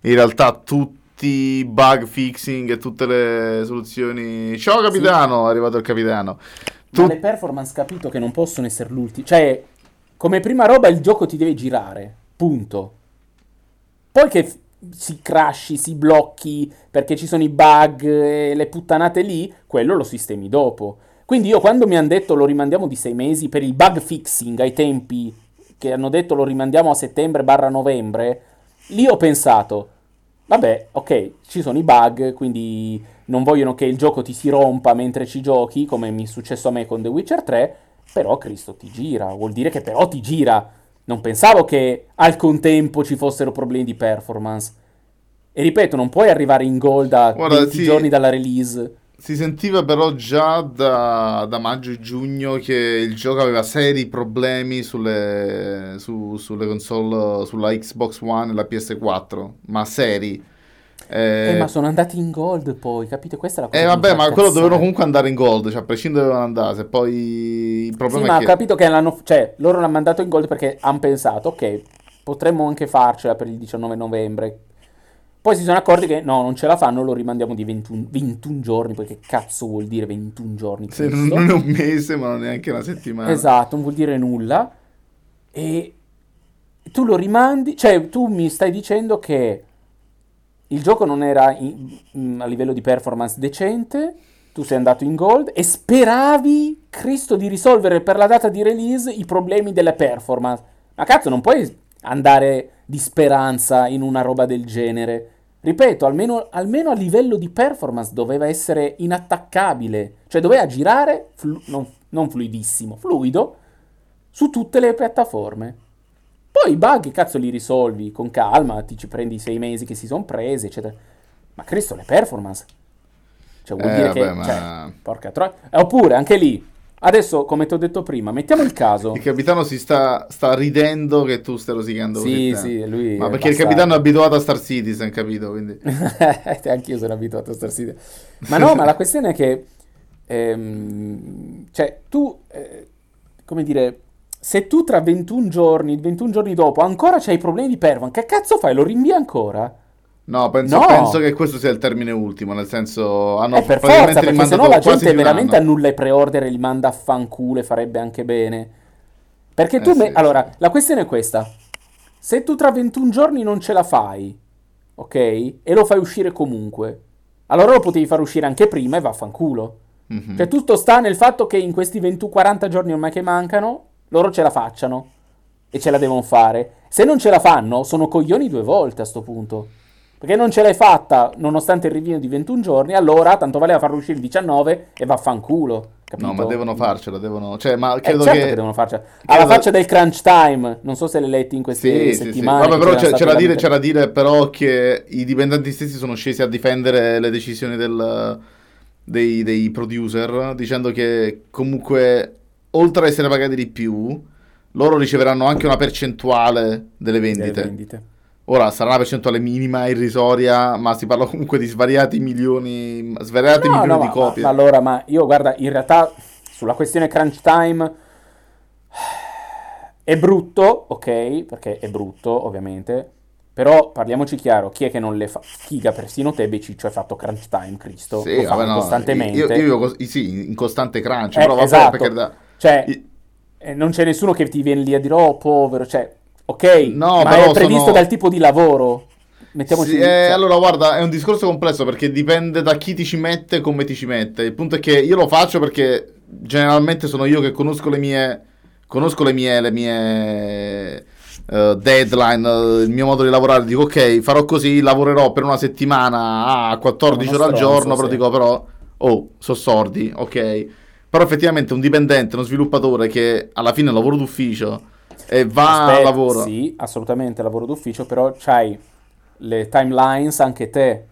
in realtà tutti i bug fixing e tutte le soluzioni... Ciao capitano, sì. è arrivato il capitano. Tu... Ma le performance capito che non possono essere l'ultimo, cioè come prima roba il gioco ti deve girare, punto poi che si crashi, si blocchi perché ci sono i bug e le puttanate lì, quello lo sistemi dopo. Quindi io quando mi hanno detto lo rimandiamo di sei mesi per il bug fixing ai tempi che hanno detto lo rimandiamo a settembre barra novembre, lì ho pensato, vabbè, ok, ci sono i bug, quindi non vogliono che il gioco ti si rompa mentre ci giochi, come mi è successo a me con The Witcher 3, però Cristo ti gira, vuol dire che però ti gira non pensavo che al contempo ci fossero problemi di performance. E ripeto, non puoi arrivare in gold a Guarda, 20 sì, giorni dalla release. Si sentiva però già da, da, maggio e giugno che il gioco aveva seri problemi sulle, su, sulle console, sulla Xbox One e la PS4, ma seri. Eh, eh, ma sono andati in gold poi, capite? Questa è la cosa. Eh, vabbè, ma quello dovevano comunque andare in gold, cioè a prescindere dovevano andare. Se poi il problema sì, è ma che... ho capito che l'hanno. Cioè, loro l'hanno mandato in gold perché hanno pensato, ok, potremmo anche farcela per il 19 novembre. Poi si sono accorti che no, non ce la fanno, lo rimandiamo di 21, 21 giorni. Poi che cazzo vuol dire 21 giorni? Se non è un mese, ma non neanche una settimana. Esatto, non vuol dire nulla. E tu lo rimandi, cioè tu mi stai dicendo che il gioco non era in, in, a livello di performance decente, tu sei andato in gold e speravi, Cristo, di risolvere per la data di release i problemi delle performance. Ma cazzo, non puoi andare di speranza in una roba del genere. Ripeto, almeno, almeno a livello di performance doveva essere inattaccabile, cioè doveva girare, flu- non, non fluidissimo, fluido, su tutte le piattaforme. Poi i bug, cazzo, li risolvi con calma, ti ci prendi i sei mesi che si sono presi, eccetera. Ma Cristo, le performance. Cioè, vuol eh, dire vabbè, che... Ma... Cioè, porca troia. Oppure, anche lì, adesso, come ti ho detto prima, mettiamo il caso... Il capitano si sta, sta ridendo che tu stai rosicando Sì, così sì, lui... Ma perché il capitano è abituato a Star Citizen, capito? Quindi... Anch'io sono abituato a Star Citizen. Ma no, ma la questione è che... Ehm, cioè, tu... Eh, come dire se tu tra 21 giorni, 21 giorni dopo, ancora c'hai problemi di performance, che cazzo fai? Lo rinvii ancora? No penso, no, penso, che questo sia il termine ultimo, nel senso hanno eh, per forza, perché sennò la gente veramente annulla i pre-order e li manda a fanculo e farebbe anche bene. Perché tu... Eh, me... sì. Allora, la questione è questa. Se tu tra 21 giorni non ce la fai, ok? E lo fai uscire comunque, allora lo potevi far uscire anche prima e vaffanculo. Mm-hmm. Cioè tutto sta nel fatto che in questi 20-40 giorni ormai che mancano loro ce la facciano e ce la devono fare. Se non ce la fanno, sono coglioni due volte a sto punto. Perché non ce l'hai fatta nonostante il rinvio di 21 giorni, allora tanto valeva farlo uscire il 19 e vaffanculo. Capito? No, ma devono farcela, devono... Cioè, ma eh, credo eh, certo che... che... devono farcela. Alla credo... faccia del crunch time, non so se l'hai letti in queste sì, settimane. Sì, sì. Vabbè, però c'è, c'è, da dire, c'è, da dire, però che i dipendenti stessi sono scesi a difendere le decisioni del, dei, dei producer, dicendo che comunque oltre ad essere pagati di più, loro riceveranno anche una percentuale delle vendite. Delle vendite. Ora sarà una percentuale minima, irrisoria, ma si parla comunque di svariati milioni, svariati no, milioni no, di copie. Ma, allora, ma io guarda, in realtà sulla questione crunch time è brutto, ok, perché è brutto ovviamente, però parliamoci chiaro, chi è che non le fa? Figa, persino te, Beciccio, hai fatto crunch time, Cristo. Sì, lo vabbè, no, costantemente. Io, io vivo sì, in costante crunch, eh, però vabbè, esatto. perché da... Cioè, I... Eh, non c'è nessuno che ti viene lì a dire, oh, povero, cioè, ok, no, ma è previsto sono... dal tipo di lavoro. Mettiamoci sì, eh, allora guarda, è un discorso complesso perché dipende da chi ti ci mette e come ti ci mette. Il punto è che io lo faccio perché generalmente sono io che conosco le mie conosco le mie, le mie uh, deadline, uh, il mio modo di lavorare. Dico ok, farò così, lavorerò per una settimana a 14 ore al giorno, però sì. dico però oh, sono sordi, ok. Però effettivamente un dipendente, uno sviluppatore che alla fine lavoro d'ufficio e va Aspetta, al lavoro. Sì, assolutamente lavoro d'ufficio, però c'hai le timelines anche te.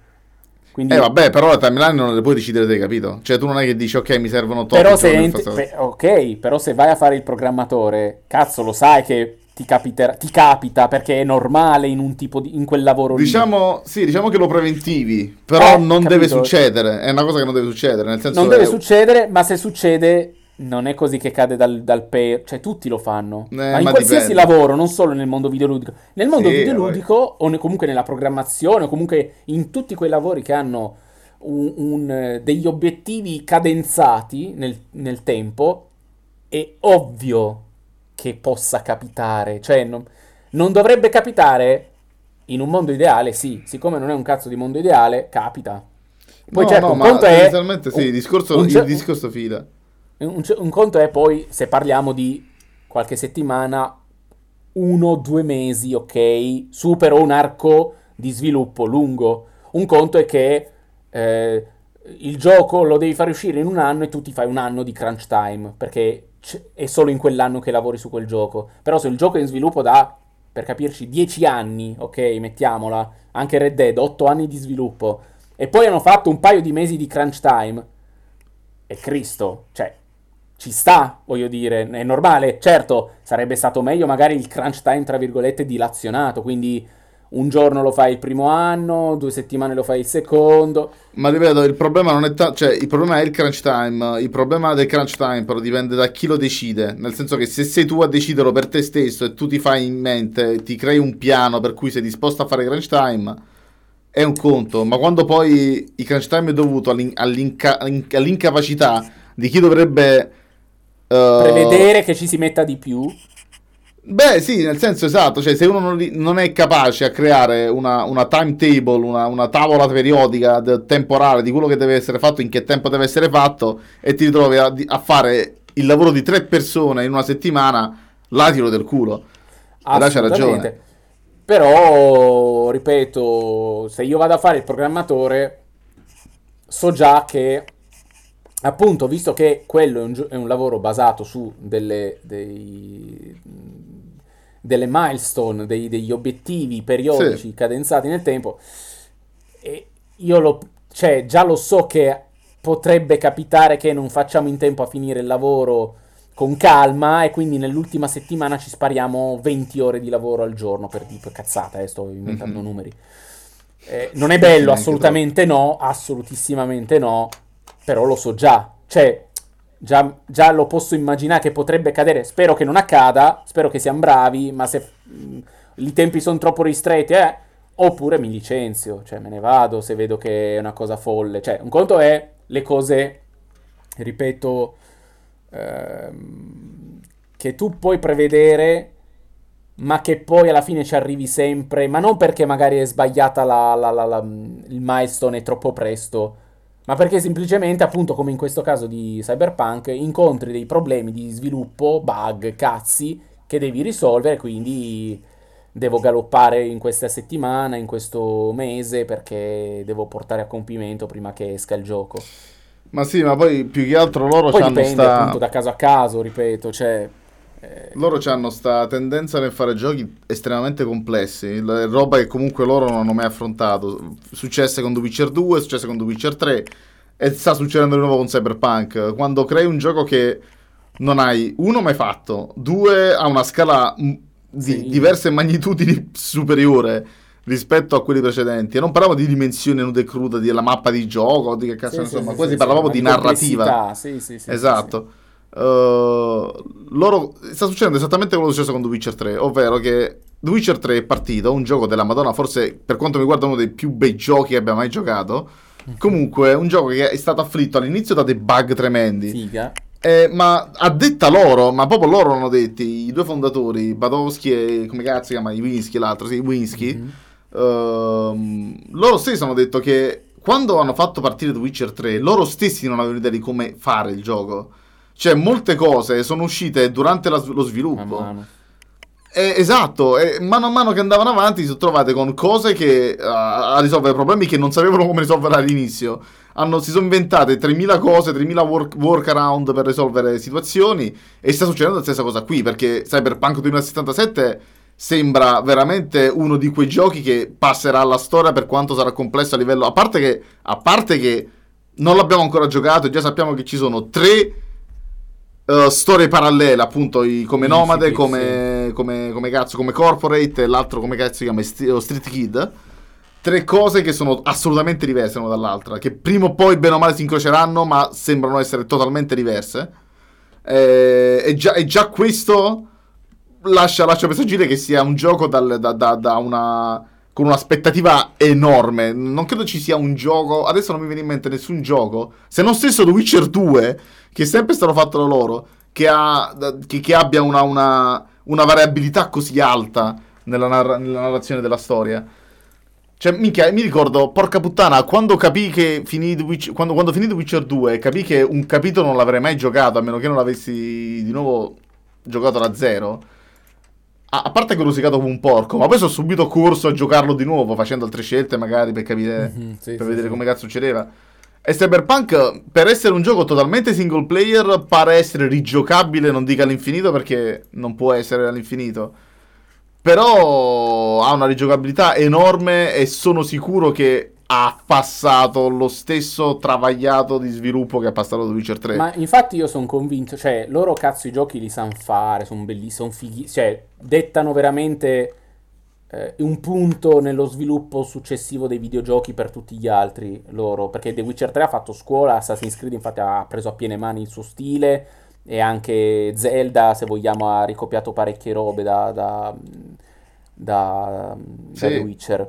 Quindi... Eh vabbè, però la timeline non le puoi decidere te, capito? Cioè tu non è che dici ok mi servono tot Però se, giorni ent- per fare- pe- ok, però se vai a fare il programmatore, cazzo lo sai che ti, capiterà- ti capita perché è normale in un tipo di, in quel lavoro lì. Diciamo, sì, diciamo che lo preventivi, però Eh, non deve capito. succedere, è una cosa che non deve succedere, nel senso Non deve è- succedere, ma se succede non è così che cade dal, dal pe... Cioè tutti lo fanno. Eh, ma in ma qualsiasi dipende. lavoro, non solo nel mondo videoludico. Nel mondo Sì, videoludico o ne- comunque nella programmazione o comunque in tutti quei lavori che hanno un- un, degli obiettivi cadenzati nel, nel tempo, è ovvio che possa capitare. Cioè non, non dovrebbe capitare in un mondo ideale, sì. Siccome non è un cazzo di mondo ideale, capita. Poi No, certo, no, un ma conto è... sì, un- il discorso, un il cer- discorso fila. un, un conto è poi, se parliamo di qualche settimana, uno o due mesi, ok? Supero un arco di sviluppo lungo. Un conto è che eh, il gioco lo devi fare uscire in un anno e tu ti fai un anno di crunch time, perché c- è solo in quell'anno che lavori su quel gioco. Però se il gioco è in sviluppo da, per capirci, 10 anni, ok? Mettiamola, anche Red Dead, 8 anni di sviluppo, e poi hanno fatto un paio di mesi di crunch time, è Cristo, cioè ci sta, voglio dire, è normale. Certo, sarebbe stato meglio magari il crunch time, tra virgolette, dilazionato, quindi un giorno lo fai il primo anno, due settimane lo fai il secondo. Ma ripeto, il problema non è ta- cioè il problema è il crunch time, il problema del crunch time però dipende da chi lo decide, nel senso che se sei tu a deciderlo per te stesso e tu ti fai in mente, ti crei un piano per cui sei disposto a fare crunch time, è un conto, ma quando poi il crunch time è dovuto all'in- all'inca- all'incapacità di chi dovrebbe eh, Prevedere che ci si metta di più. Beh, sì, nel senso esatto, cioè se uno non, non è capace a creare una, una timetable, una, una tavola periodica de- temporale di quello che deve essere fatto, in che tempo deve essere fatto, e ti ritrovi a, a fare il lavoro di tre persone in una settimana, là tiro del culo. E là c'ha ragione. Però, ripeto, se io vado a fare il programmatore, so già che, appunto, visto che quello è un, è un lavoro basato su delle, dei- delle milestone, dei- degli obiettivi periodici Sì. cadenzati nel tempo, e io lo, cioè, già lo so che potrebbe capitare che non facciamo in tempo a finire il lavoro con calma e quindi nell'ultima settimana ci spariamo 20 ore di lavoro al giorno per, per cazzata, eh, sto inventando Mhm. numeri. Eh, non è bello, assolutamente no, assolutissimamente no, però lo so già, cioè già, già lo posso immaginare che potrebbe cadere, spero che non accada, spero che siamo bravi, ma se mh, i tempi sono troppo ristretti, eh, oppure mi licenzio, cioè me ne vado se vedo che è una cosa folle, cioè un conto è le cose, ripeto, ehm, che tu puoi prevedere, ma che poi alla fine ci arrivi sempre, ma non perché magari è sbagliata la, la- la- la- il milestone è troppo presto, ma perché semplicemente, appunto, come in questo caso di Cyberpunk, incontri dei problemi di sviluppo, bug, cazzi, che devi risolvere, quindi devo galoppare in questa settimana, in questo mese, perché devo portare a compimento prima che esca il gioco. Ma sì, ma poi più che altro loro Poi c'hanno dipende sta... appunto da caso a caso, ripeto, cioè... eh, Loro hanno sta tendenza nel fare giochi estremamente complessi, roba che comunque loro non hanno mai affrontato. Successe con The Witcher 2, successe con The Witcher 3 e sta succedendo di nuovo con Cyberpunk. Quando crei un gioco che non hai, uno, mai fatto, due, ha una scala mm, di Sì. diverse magnitudini superiore rispetto a quelli precedenti. E non parliamo di dimensione nuda e cruda della mappa di gioco, di che cazzo sì, ne sì, sì, parlavamo ma di narrativa. sì, sì, sì, Esatto. Uh, loro sta succedendo esattamente quello che è successo con The Witcher 3, ovvero che The Witcher 3 è partito, un gioco della Madonna, forse per quanto mi riguarda uno dei più bei giochi che abbia mai giocato. Comunque, un gioco che è stato afflitto all'inizio da dei bug tremendi. Figa. Eh, ma a detta loro, ma proprio loro l'hanno detti, i due fondatori, Badowski e come cazzo si chiama? Winsky, l'altro, sì, Winsky. Mhm. Ehm, loro stessi hanno detto che quando hanno fatto partire The Witcher 3, loro stessi non avevano idea di come fare il gioco. Cioè, molte cose sono uscite durante la- lo sviluppo. Eh, esatto, e mano a mano che andavano avanti si sono trovate con cose che a, a risolvere problemi che non sapevano come risolvere all'inizio. Hanno, si sono inventate 3000 cose, 3000 work, workaround per risolvere situazioni e sta succedendo la stessa cosa qui perché Cyberpunk 2077 sembra veramente uno di quei giochi che passerà alla storia per quanto sarà complesso a livello... A parte che, a parte che non l'abbiamo ancora giocato, già sappiamo che ci sono tre uh, storie parallele, appunto, i, come Nomade, sì, come, sì. come, come, cazzo, come Corporate e l'altro come cazzo si chiama Street Kid. Tre cose che sono assolutamente diverse l'una dall'altra, che prima o poi bene o male si incroceranno, ma sembrano essere totalmente diverse. Eh, e, già, e già questo lascia, lascia presagire che sia un gioco dal, da, da, da una, con un'aspettativa enorme. Non credo ci sia un gioco. Adesso non mi viene in mente nessun gioco, se non stesso The Witcher 2, che è sempre stato fatto da loro, che, ha, che, che abbia una, una, una, variabilità così alta nella, narra, nella narrazione della storia. Cioè, minchia, mi ricordo, porca puttana, quando capì che finì The Witcher, quando, quando finì The Witcher 2, capì che un capitolo non l'avrei mai giocato, a meno che non l'avessi di nuovo giocato da zero a, parte che ho rosicato come un porco, ma poi sono subito corso a giocarlo di nuovo, facendo altre scelte magari per capire, mm-hmm, sì, per sì, vedere sì. come cazzo succedeva. E Cyberpunk, per essere un gioco totalmente single player, pare essere rigiocabile, non dica all'infinito, perché non può essere all'infinito. Però ha una rigiocabilità enorme e sono sicuro che ha passato lo stesso travagliato di sviluppo che ha passato The Witcher 3. Ma infatti io sono convinto, cioè, loro cazzo i giochi li sanno fare, sono bellissimi, sono fighi, cioè, dettano veramente eh, un punto nello sviluppo successivo dei videogiochi per tutti gli altri loro, perché The Witcher 3 ha fatto scuola, Assassin's Creed infatti ha preso a piene mani il suo stile e anche Zelda, se vogliamo, ha ricopiato parecchie robe da, da, da, sì. da The Witcher.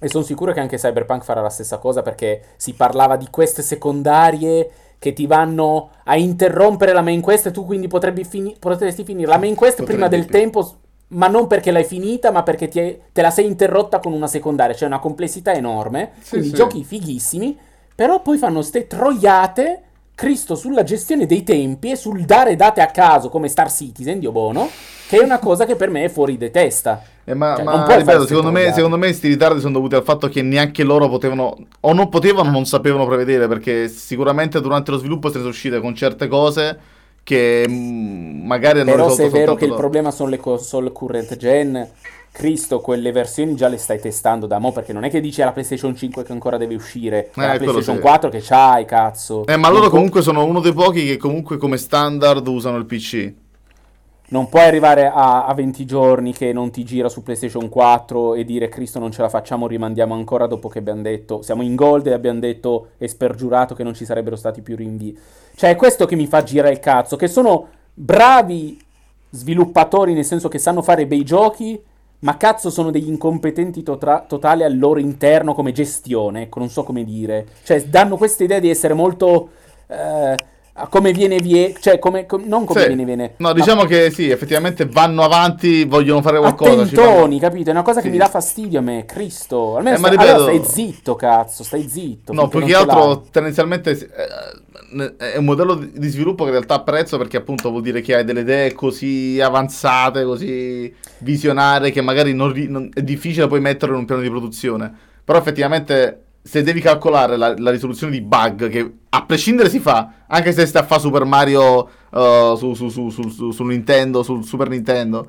E sono sicuro che anche Cyberpunk farà la stessa cosa perché si parlava di queste secondarie che ti vanno a interrompere la main quest e tu quindi fini- potresti finire la main quest Potrebbe prima del più. tempo, ma non perché l'hai finita, ma perché è- te la sei interrotta con una secondaria. C'è una complessità enorme, sì, quindi sì. giochi fighissimi, però poi fanno ste troiate Cristo sulla gestione dei tempi e sul dare date a caso come Star Citizen, Dio buono, che è una cosa che per me è fuori di testa. Eh, ma, cioè, ma ripeto, secondo me, secondo me questi ritardi sono dovuti al fatto che neanche loro potevano, o non potevano o non sapevano prevedere, perché sicuramente durante lo sviluppo siete uscite con certe cose che mm, magari hanno Però se è vero che loro. il problema sono le console current gen, Cristo, quelle versioni già le stai testando da mo' perché non è che dici alla PlayStation 5 che ancora deve uscire, eh, la PlayStation sì. 4 che c'hai, cazzo. Eh, ma loro comunque sono uno dei pochi che comunque come standard usano il PC non puoi arrivare a, a, 20 giorni che non ti gira su PlayStation 4 e dire Cristo non ce la facciamo, rimandiamo ancora dopo che abbiamo detto siamo in gold e abbiamo detto e spergiurato che non ci sarebbero stati più rinvii. Cioè è questo che mi fa girare il cazzo, che sono bravi sviluppatori nel senso che sanno fare bei giochi, ma cazzo sono degli incompetenti to- totali al loro interno come gestione, ecco, non so come dire. Cioè danno questa idea di essere molto... Eh, come viene viene, cioè come, com, non come sì. viene viene. No, diciamo ma... che sì, effettivamente vanno avanti, vogliono fare qualcosa. Attentoni, capito? È una cosa sì. che mi dà fastidio a me, Cristo. Almeno eh, stai, ripeto... allora stai zitto, cazzo, stai zitto. No, più che altro tendenzialmente eh, è un modello di sviluppo che in realtà apprezzo perché appunto vuol dire che hai delle idee così avanzate, così visionarie che magari non, non, è difficile poi metterlo in un piano di produzione. Però effettivamente se devi calcolare la, la, risoluzione di bug, che a prescindere si fa, anche se stai a fare Super Mario uh, su, su, su, su, su Nintendo, sul Super Nintendo,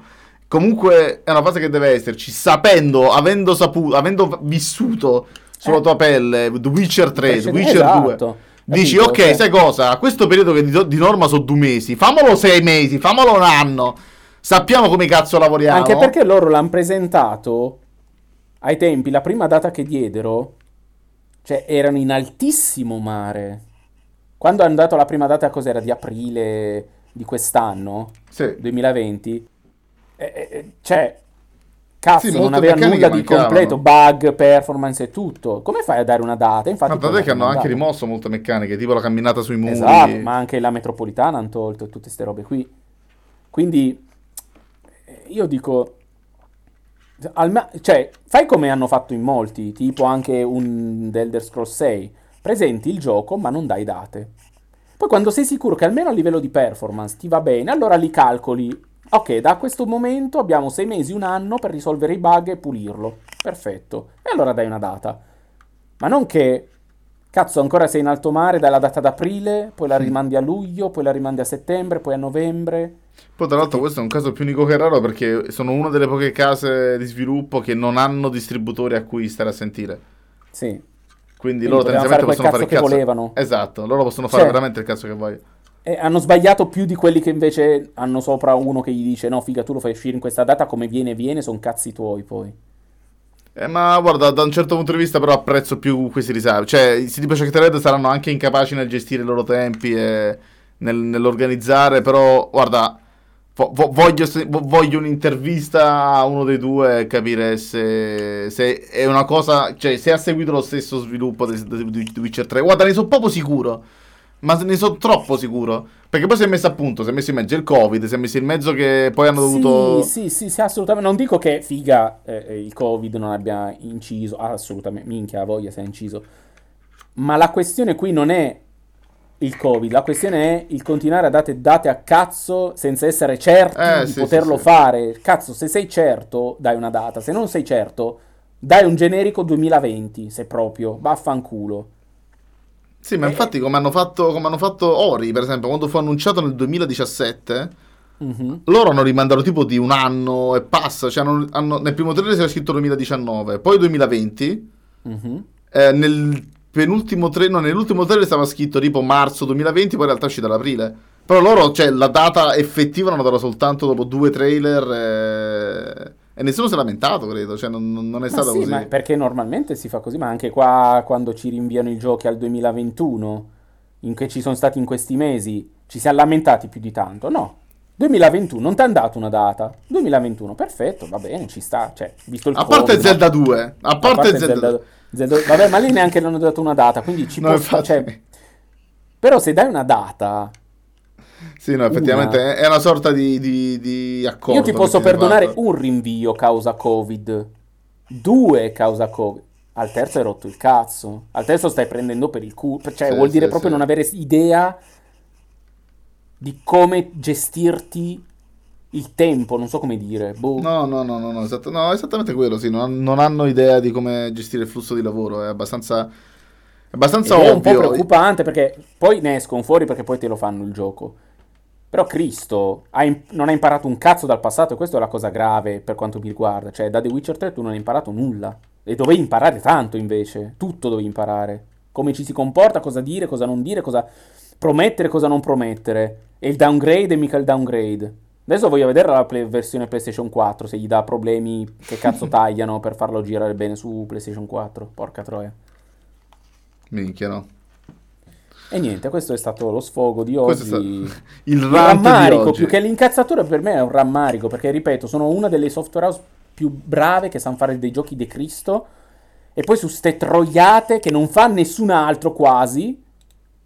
comunque è una fase che deve esserci, sapendo, avendo saputo, avendo vissuto sulla eh. tua pelle The Witcher 3, The Witcher esatto. 2. Dici, ok, cioè... sai cosa? A questo periodo che di, di norma sono due mesi, famolo sei mesi, famolo un anno. Sappiamo come cazzo lavoriamo. Anche perché loro l'hanno presentato ai tempi, la prima data che diedero cioè, erano in altissimo mare. Quando hanno dato la prima data, cos'era? Di aprile di quest'anno? Sì. 2020? Eh, eh, eh, cioè, cazzo, sì, non aveva nulla di completo, bug, performance e tutto. Come fai a dare una data? Infatti, ma che hanno anche rimosso molte meccaniche, tipo la camminata sui muri. Esatto, ma anche la metropolitana hanno tolto tutte queste robe qui. Quindi, eh, io dico, Alma- cioè, fai come hanno fatto in molti, tipo anche un Elder Scrolls 6. Presenti il gioco, ma non dai date. Poi quando sei sicuro che almeno a livello di performance ti va bene, allora li calcoli. Ok, da questo momento abbiamo sei mesi, un anno per risolvere i bug e pulirlo. Perfetto. E allora dai una data. Ma non che, cazzo, ancora sei in alto mare, dai la data d'aprile, poi la rimandi a luglio, poi la rimandi a settembre, poi a novembre. Poi tra l'altro questo è un caso più unico che raro perché sono una delle poche case di sviluppo che non hanno distributori a cui stare a sentire. Sì. Quindi, Quindi loro tendenzialmente possono fare il cazzo che volevano. Esatto, loro possono fare Cioè- veramente il cazzo che vogliono. E hanno sbagliato più di quelli che invece hanno sopra uno che gli dice no figa tu lo fai uscire in questa data come viene viene, sono cazzi tuoi poi. Eh, ma guarda, da un certo punto di vista però apprezzo più questi riservi. Cioè, i siti Project Red saranno anche incapaci nel gestire i loro tempi e nel- nell'organizzare, però guarda, voglio, voglio un'intervista a uno dei due e capire se, se è una cosa, cioè se ha seguito lo stesso sviluppo di, di- Witcher 3. Guarda, ne sono proprio sicuro. Ma ne sono troppo sicuro. Perché poi si è messo a punto, si è messo in mezzo il Covid, si è messo in mezzo che poi hanno dovuto... Sì, sì, sì, sì, assolutamente. Non dico che figa eh, eh, il Covid non abbia inciso, assolutamente, minchia, voglia se ha inciso. Ma la questione qui non è il Covid, la questione è il continuare a dare date a cazzo senza essere certi Eh, di sì, poterlo sì, sì. fare. Cazzo, se sei certo, dai una data, se non sei certo, dai un generico 2020, se proprio, vaffanculo. Sì, ma Eh, infatti come hanno fatto, come hanno fatto Ori, per esempio, quando fu annunciato nel 2017, Mhm. loro hanno rimandato tipo di un anno e passa, cioè hanno- hanno- nel primo trailer c'era scritto 2019, poi 2020, Mhm. eh, nel penultimo trailer, no, nell'ultimo trailer stava scritto tipo marzo 2020, poi in realtà è uscita ad aprile. Però loro, cioè, la data effettiva l'hanno data soltanto dopo due trailer eh, e nessuno si è lamentato, credo, cioè non, non è stato sì, così. perché normalmente si fa così, ma anche qua quando ci rinviano i giochi al 2021, in che ci sono stati in questi mesi, ci siamo lamentati più di tanto? No. 2021, non ti hanno dato una data. 2021, perfetto, va bene, ci sta. Cioè, visto il A parte Covid, no? Zelda 2, a A parte, parte Zelda, Zelda, Zelda- Vabbè, ma lì neanche non hanno dato una data, quindi ci No, può... infatti. cioè, però se dai una data, Sì, no, effettivamente è- è una sorta di, di, di accordo. io ti posso perdonare un rinvio causa Covid, due causa Covid. Al terzo hai rotto il cazzo. Al terzo stai prendendo per il culo. Cioè, Sì, vuol dire sì, proprio sì. non avere idea di come gestirti il tempo. Non so come dire. Boh. No, no, no, no, no, esatto- no, esattamente quello, sì, non, non hanno idea di come gestire il flusso di lavoro, è abbastanza, è abbastanza Ed è un po' ovvio. preoccupante perché poi ne escono fuori perché poi te lo fanno il gioco. Però Cristo ha im- non ha imparato un cazzo dal passato e questa è la cosa grave per quanto mi riguarda. Cioè, da The Witcher 3 tu non hai imparato nulla. E dovevi imparare tanto invece. Tutto dovevi imparare. Come ci si comporta, cosa dire, cosa non dire, cosa promettere, cosa non promettere. E il downgrade è mica il downgrade. Adesso voglio vedere la play- versione PlayStation 4, se gli dà problemi che cazzo tagliano per farlo girare bene su PlayStation 4. Porca troia. Minchia, no. E niente, questo è stato lo sfogo di oggi. stato il di rammarico, oggi. più che l'incazzatura per me è un rammarico, perché ripeto, sono una delle software house più brave che sanno fare dei giochi di Cristo, e poi su ste troiate che non fa nessun altro quasi,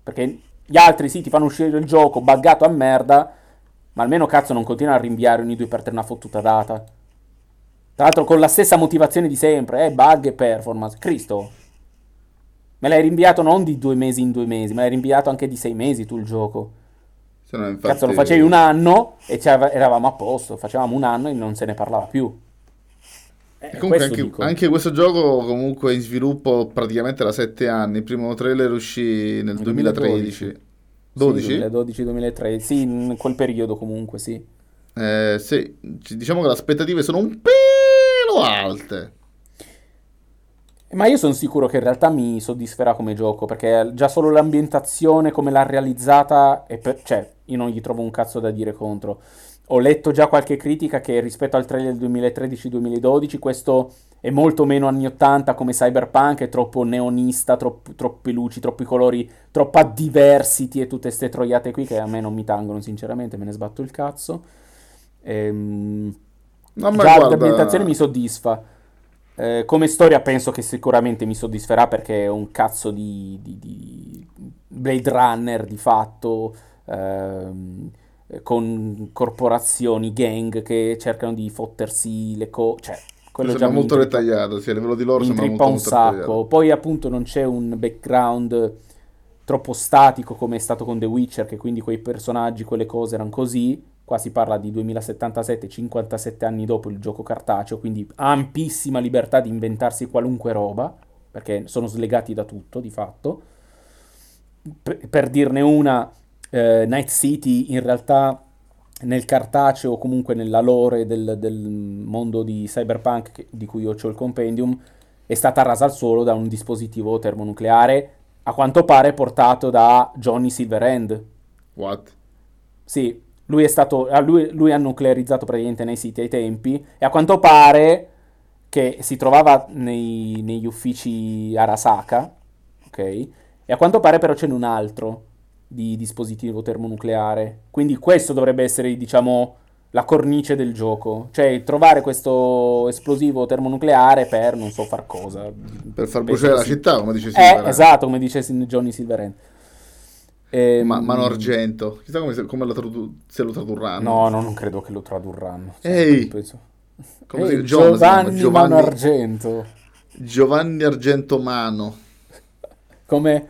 perché gli altri sì ti fanno uscire il gioco buggato a merda, ma almeno cazzo non continua a rinviare ogni due per tre una fottuta data. Tra l'altro con la stessa motivazione di sempre, eh, bug e performance. Cristo, me l'hai rinviato non di due mesi in due mesi, me l'hai rinviato anche di sei mesi tu il gioco. Se no, infatti- Cazzo, lo facevi un anno e eravamo a posto. Facevamo un anno e non se ne parlava più. Eh, E comunque questo anche, anche questo gioco comunque è in sviluppo praticamente da 7 anni. Il primo trailer uscì nel 2013. 12? 2012-2013, sì, in quel periodo comunque, sì. Eh, sì, ci- diciamo che le aspettative sono un pelo alte. Ma io sono sicuro che in realtà mi soddisferà come gioco, perché già solo l'ambientazione, come l'ha realizzata, per- cioè, io non gli trovo un cazzo da dire contro. Ho letto già qualche critica che rispetto al trailer del 2013-2012 questo è molto meno anni 80 come Cyberpunk, è troppo neonista, tropp- troppe luci, troppi colori, troppa diversity e tutte ste troiate qui che a me non mi tangono sinceramente, me ne sbatto il cazzo. Ehm, No, Già guarda- l'ambientazione mi soddisfa. Eh, come storia penso che sicuramente mi soddisferà perché è un cazzo di, di- di Blade Runner di fatto, ehm, con corporazioni, gang che cercano di fottersi le cose. Cioè, quello già Sembra molto intrippa- dettagliato, sì, a livello di lore mi sembra molto, un molto sacco. dettagliato. Poi appunto non c'è un background troppo statico come è stato con The Witcher, che quindi quei personaggi, quelle cose erano così. Qua si parla di 2077, 57 anni dopo il gioco cartaceo, quindi ampissima libertà di inventarsi qualunque roba, perché sono slegati da tutto di fatto. Per, per dirne una, eh, Night City in realtà nel cartaceo o comunque nella lore del, del mondo di cyberpunk che- di cui io ho il compendium è stata rasa al suolo da un dispositivo termonucleare a quanto pare portato da Johnny Silverhand. What? Sì, lui è stato, ah, lui, lui ha nuclearizzato praticamente nei siti ai tempi e a quanto pare che si trovava nei- negli uffici Arasaka, ok? E a quanto pare però ce n'è un altro di dispositivo termonucleare. Quindi questo dovrebbe essere, diciamo, la cornice del gioco. Cioè trovare questo esplosivo termonucleare per non so far cosa. Per far bruciare la sì. città, come dice Eh, Silver. esatto, come dice Johnny Silverhand. Ehm, Ma, Mano Argento. Chissà come, se, come lo tradu- se lo tradurranno. No, no, non credo che lo tradurranno. Cioè, Ehi! penso- Come Ehi, si- John si Giovanni, Giovanni- Mano Argento. Giovanni Argentomano. Come, come,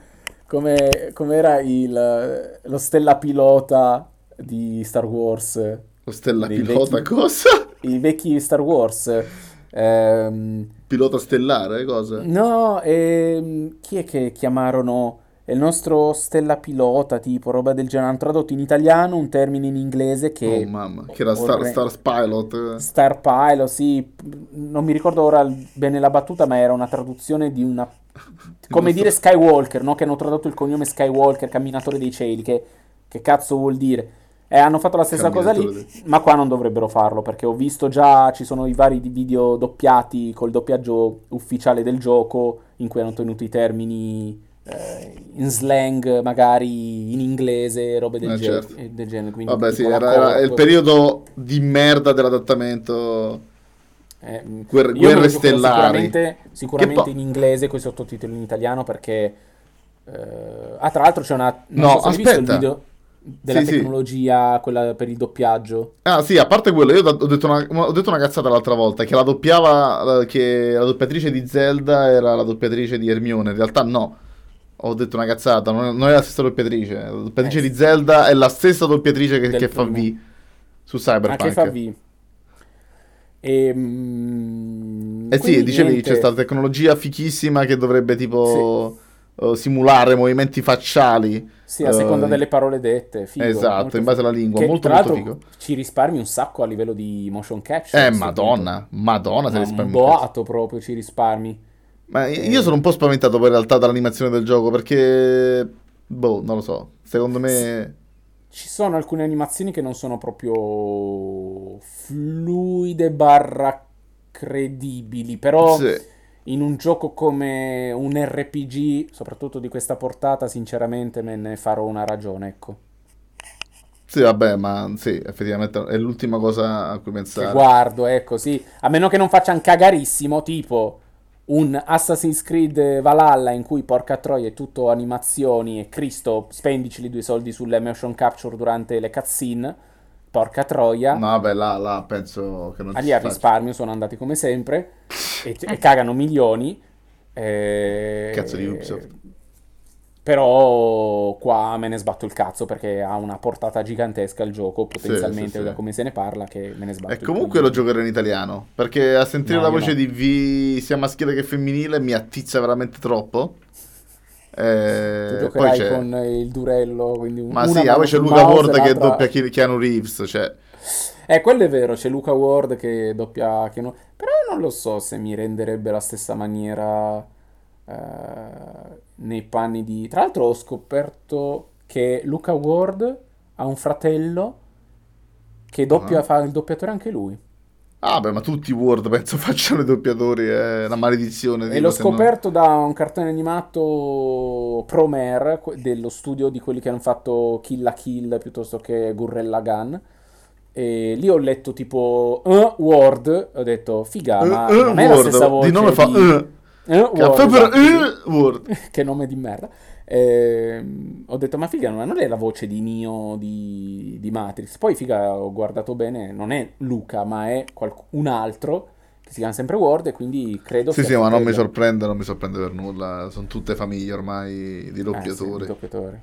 come era il, lo stella pilota di Star Wars? Lo stella pilota vecchi- cosa? I vecchi Star Wars. Ehm, Pilota stellare, cosa? no, ehm, chi è che chiamarono? È il nostro stella pilota, tipo roba del genere. Hanno tradotto in italiano un termine in inglese che... Oh mamma, che era Star, orre- Star Pilot. Star Pilot, sì, non mi ricordo ora bene la battuta, ma era una traduzione di una... Come dire Skywalker, no? Che hanno tradotto il cognome Skywalker, camminatore dei cieli, che, che cazzo vuol dire? E hanno fatto la stessa cosa lì, ma qua non dovrebbero farlo, perché ho visto già, ci sono i vari video doppiati col doppiaggio ufficiale del gioco, in cui hanno tenuto i termini eh, in slang, magari in inglese, robe del, Eh, genere, certo. eh, del genere. Quindi Vabbè, sì, era, era il periodo di merda dell'adattamento. Eh, Guerre- me lo guerre stellari. Sicuramente, sicuramente po- in inglese con i sottotitoli in italiano perché... eh, ah, tra l'altro c'è una... Non No, so aspetta. video della Sì, sì. tecnologia, quella per il doppiaggio. Ah, sì, a parte quello, io ho detto una, ho detto una cazzata l'altra volta, che la doppiava, eh, che la doppiatrice di Zelda era la doppiatrice di Hermione, in realtà no. Ho detto una cazzata, non è, non è la stessa doppiatrice. La doppiatrice Eh, di Zelda è la stessa doppiatrice che, che fa. V su Cyberpunk. Ah, che fa V. E, mm, Eh sì, dicevi niente. c'è stata tecnologia fichissima che dovrebbe tipo eh, simulare movimenti facciali. Sì, a seconda eh, delle parole dette. Figo, esatto, molto in base alla lingua, Che, molto molto figo. ci risparmi un sacco a livello di motion capture. Eh, a questo madonna, madonna, se punto. Ma un boato proprio ci risparmi. Ma io sono un po' spaventato poi in realtà dall'animazione del gioco perché, boh, non lo so, secondo me... Ci sono alcune animazioni che non sono proprio fluide barra credibili, però Sì. in un gioco come un RPG, soprattutto di questa portata, sinceramente me ne farò una ragione, ecco. Sì, vabbè, ma sì, effettivamente è l'ultima cosa a cui Che pensare. guardo, ecco, sì. A meno che non facciano cagarissimo, tipo un Assassin's Creed Valhalla in cui, porca troia, è tutto animazioni e Cristo, spendici i due soldi sulle motion capture durante le cutscene, porca troia. No, vabbè, là, là penso che non ci lì al risparmio sono andati come sempre e, e cagano milioni. eh, Cazzo di Ubisoft. Però qua me ne sbatto il cazzo perché ha una portata gigantesca il gioco, potenzialmente, sì, sì. da come se ne parla, che me ne sbatto E comunque lo giocherò in italiano, perché a sentire No, la voce no. di V sia maschile che femminile mi attizza veramente troppo. Eh, Tu poi giocherai c'è... con il durello, quindi un- Ma sì, ah, poi c'è sul Luca Ward che doppia Ke- Keanu Reeves, cioè... Eh, quello è vero, c'è Luca Ward che doppia... Che no- Però non lo so se mi renderebbe la stessa maniera eh, nei panni di... Tra l'altro ho scoperto che Luca Ward ha un fratello che doppia, Ah. fa il doppiatore anche lui. Ah, beh, ma tutti i Word penso facciano i doppiatori, è una maledizione. E l'ho se no- scoperto da un cartone animato Promare, que- dello studio di quelli che hanno fatto Kill la Kill piuttosto che Gurrella Gun. E lì ho letto tipo "Eh, Word, ho detto figa, ma Eh, eh, non è la Word, stessa voce di nome fa... di- eh. Eh, Caffè Word, per... esatto. eh, Word. che nome di merda. Ehm, ho detto, ma figa, ma non è la voce di Neo di, di Matrix. Poi, figa, ho guardato bene, non è Luca, ma è qualc- un altro che si chiama sempre Ward e quindi credo Sì, sì, ma non mi sorprende, non mi sorprende per nulla. Sono tutte famiglie ormai di Eh, sì, doppiatori. di doppiatori.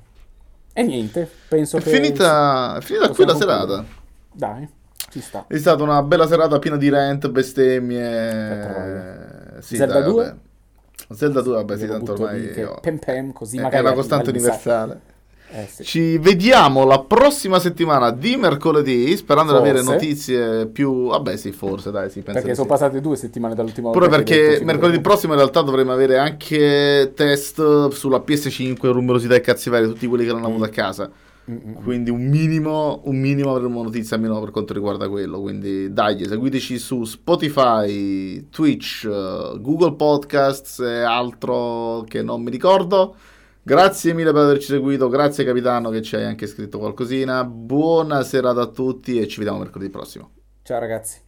E niente, penso È che... finita, è finita qui la serata. concludere. Dai, ci sta. È stata una bella serata piena di rant, bestemmie. Sì, Zelda dai, 2? vabbè. Zelda 2, vabbè, sì, tanto ormai lì io- pem pem, così è, è una costante universale. Eh, sì. Ci vediamo la prossima settimana di mercoledì, sperando di avere Forse. notizie più... Vabbè sì, forse, dai, sì, Perché sono sì. passate due settimane dall'ultima volta. Pure perché detto, mercoledì prossimo in realtà dovremo avere anche test sulla PS5, rumorosità e cazzi vari, tutti quelli che l'hanno avuto a casa. Quindi un minimo, un minimo avremo notizie almeno per quanto riguarda quello. Quindi dai, seguiteci su Spotify, Twitch, eh, Google Podcasts e altro che non mi ricordo. Grazie mille per averci seguito, grazie capitano che ci hai anche scritto qualcosina. Buona serata a tutti e ci vediamo mercoledì prossimo. Ciao ragazzi.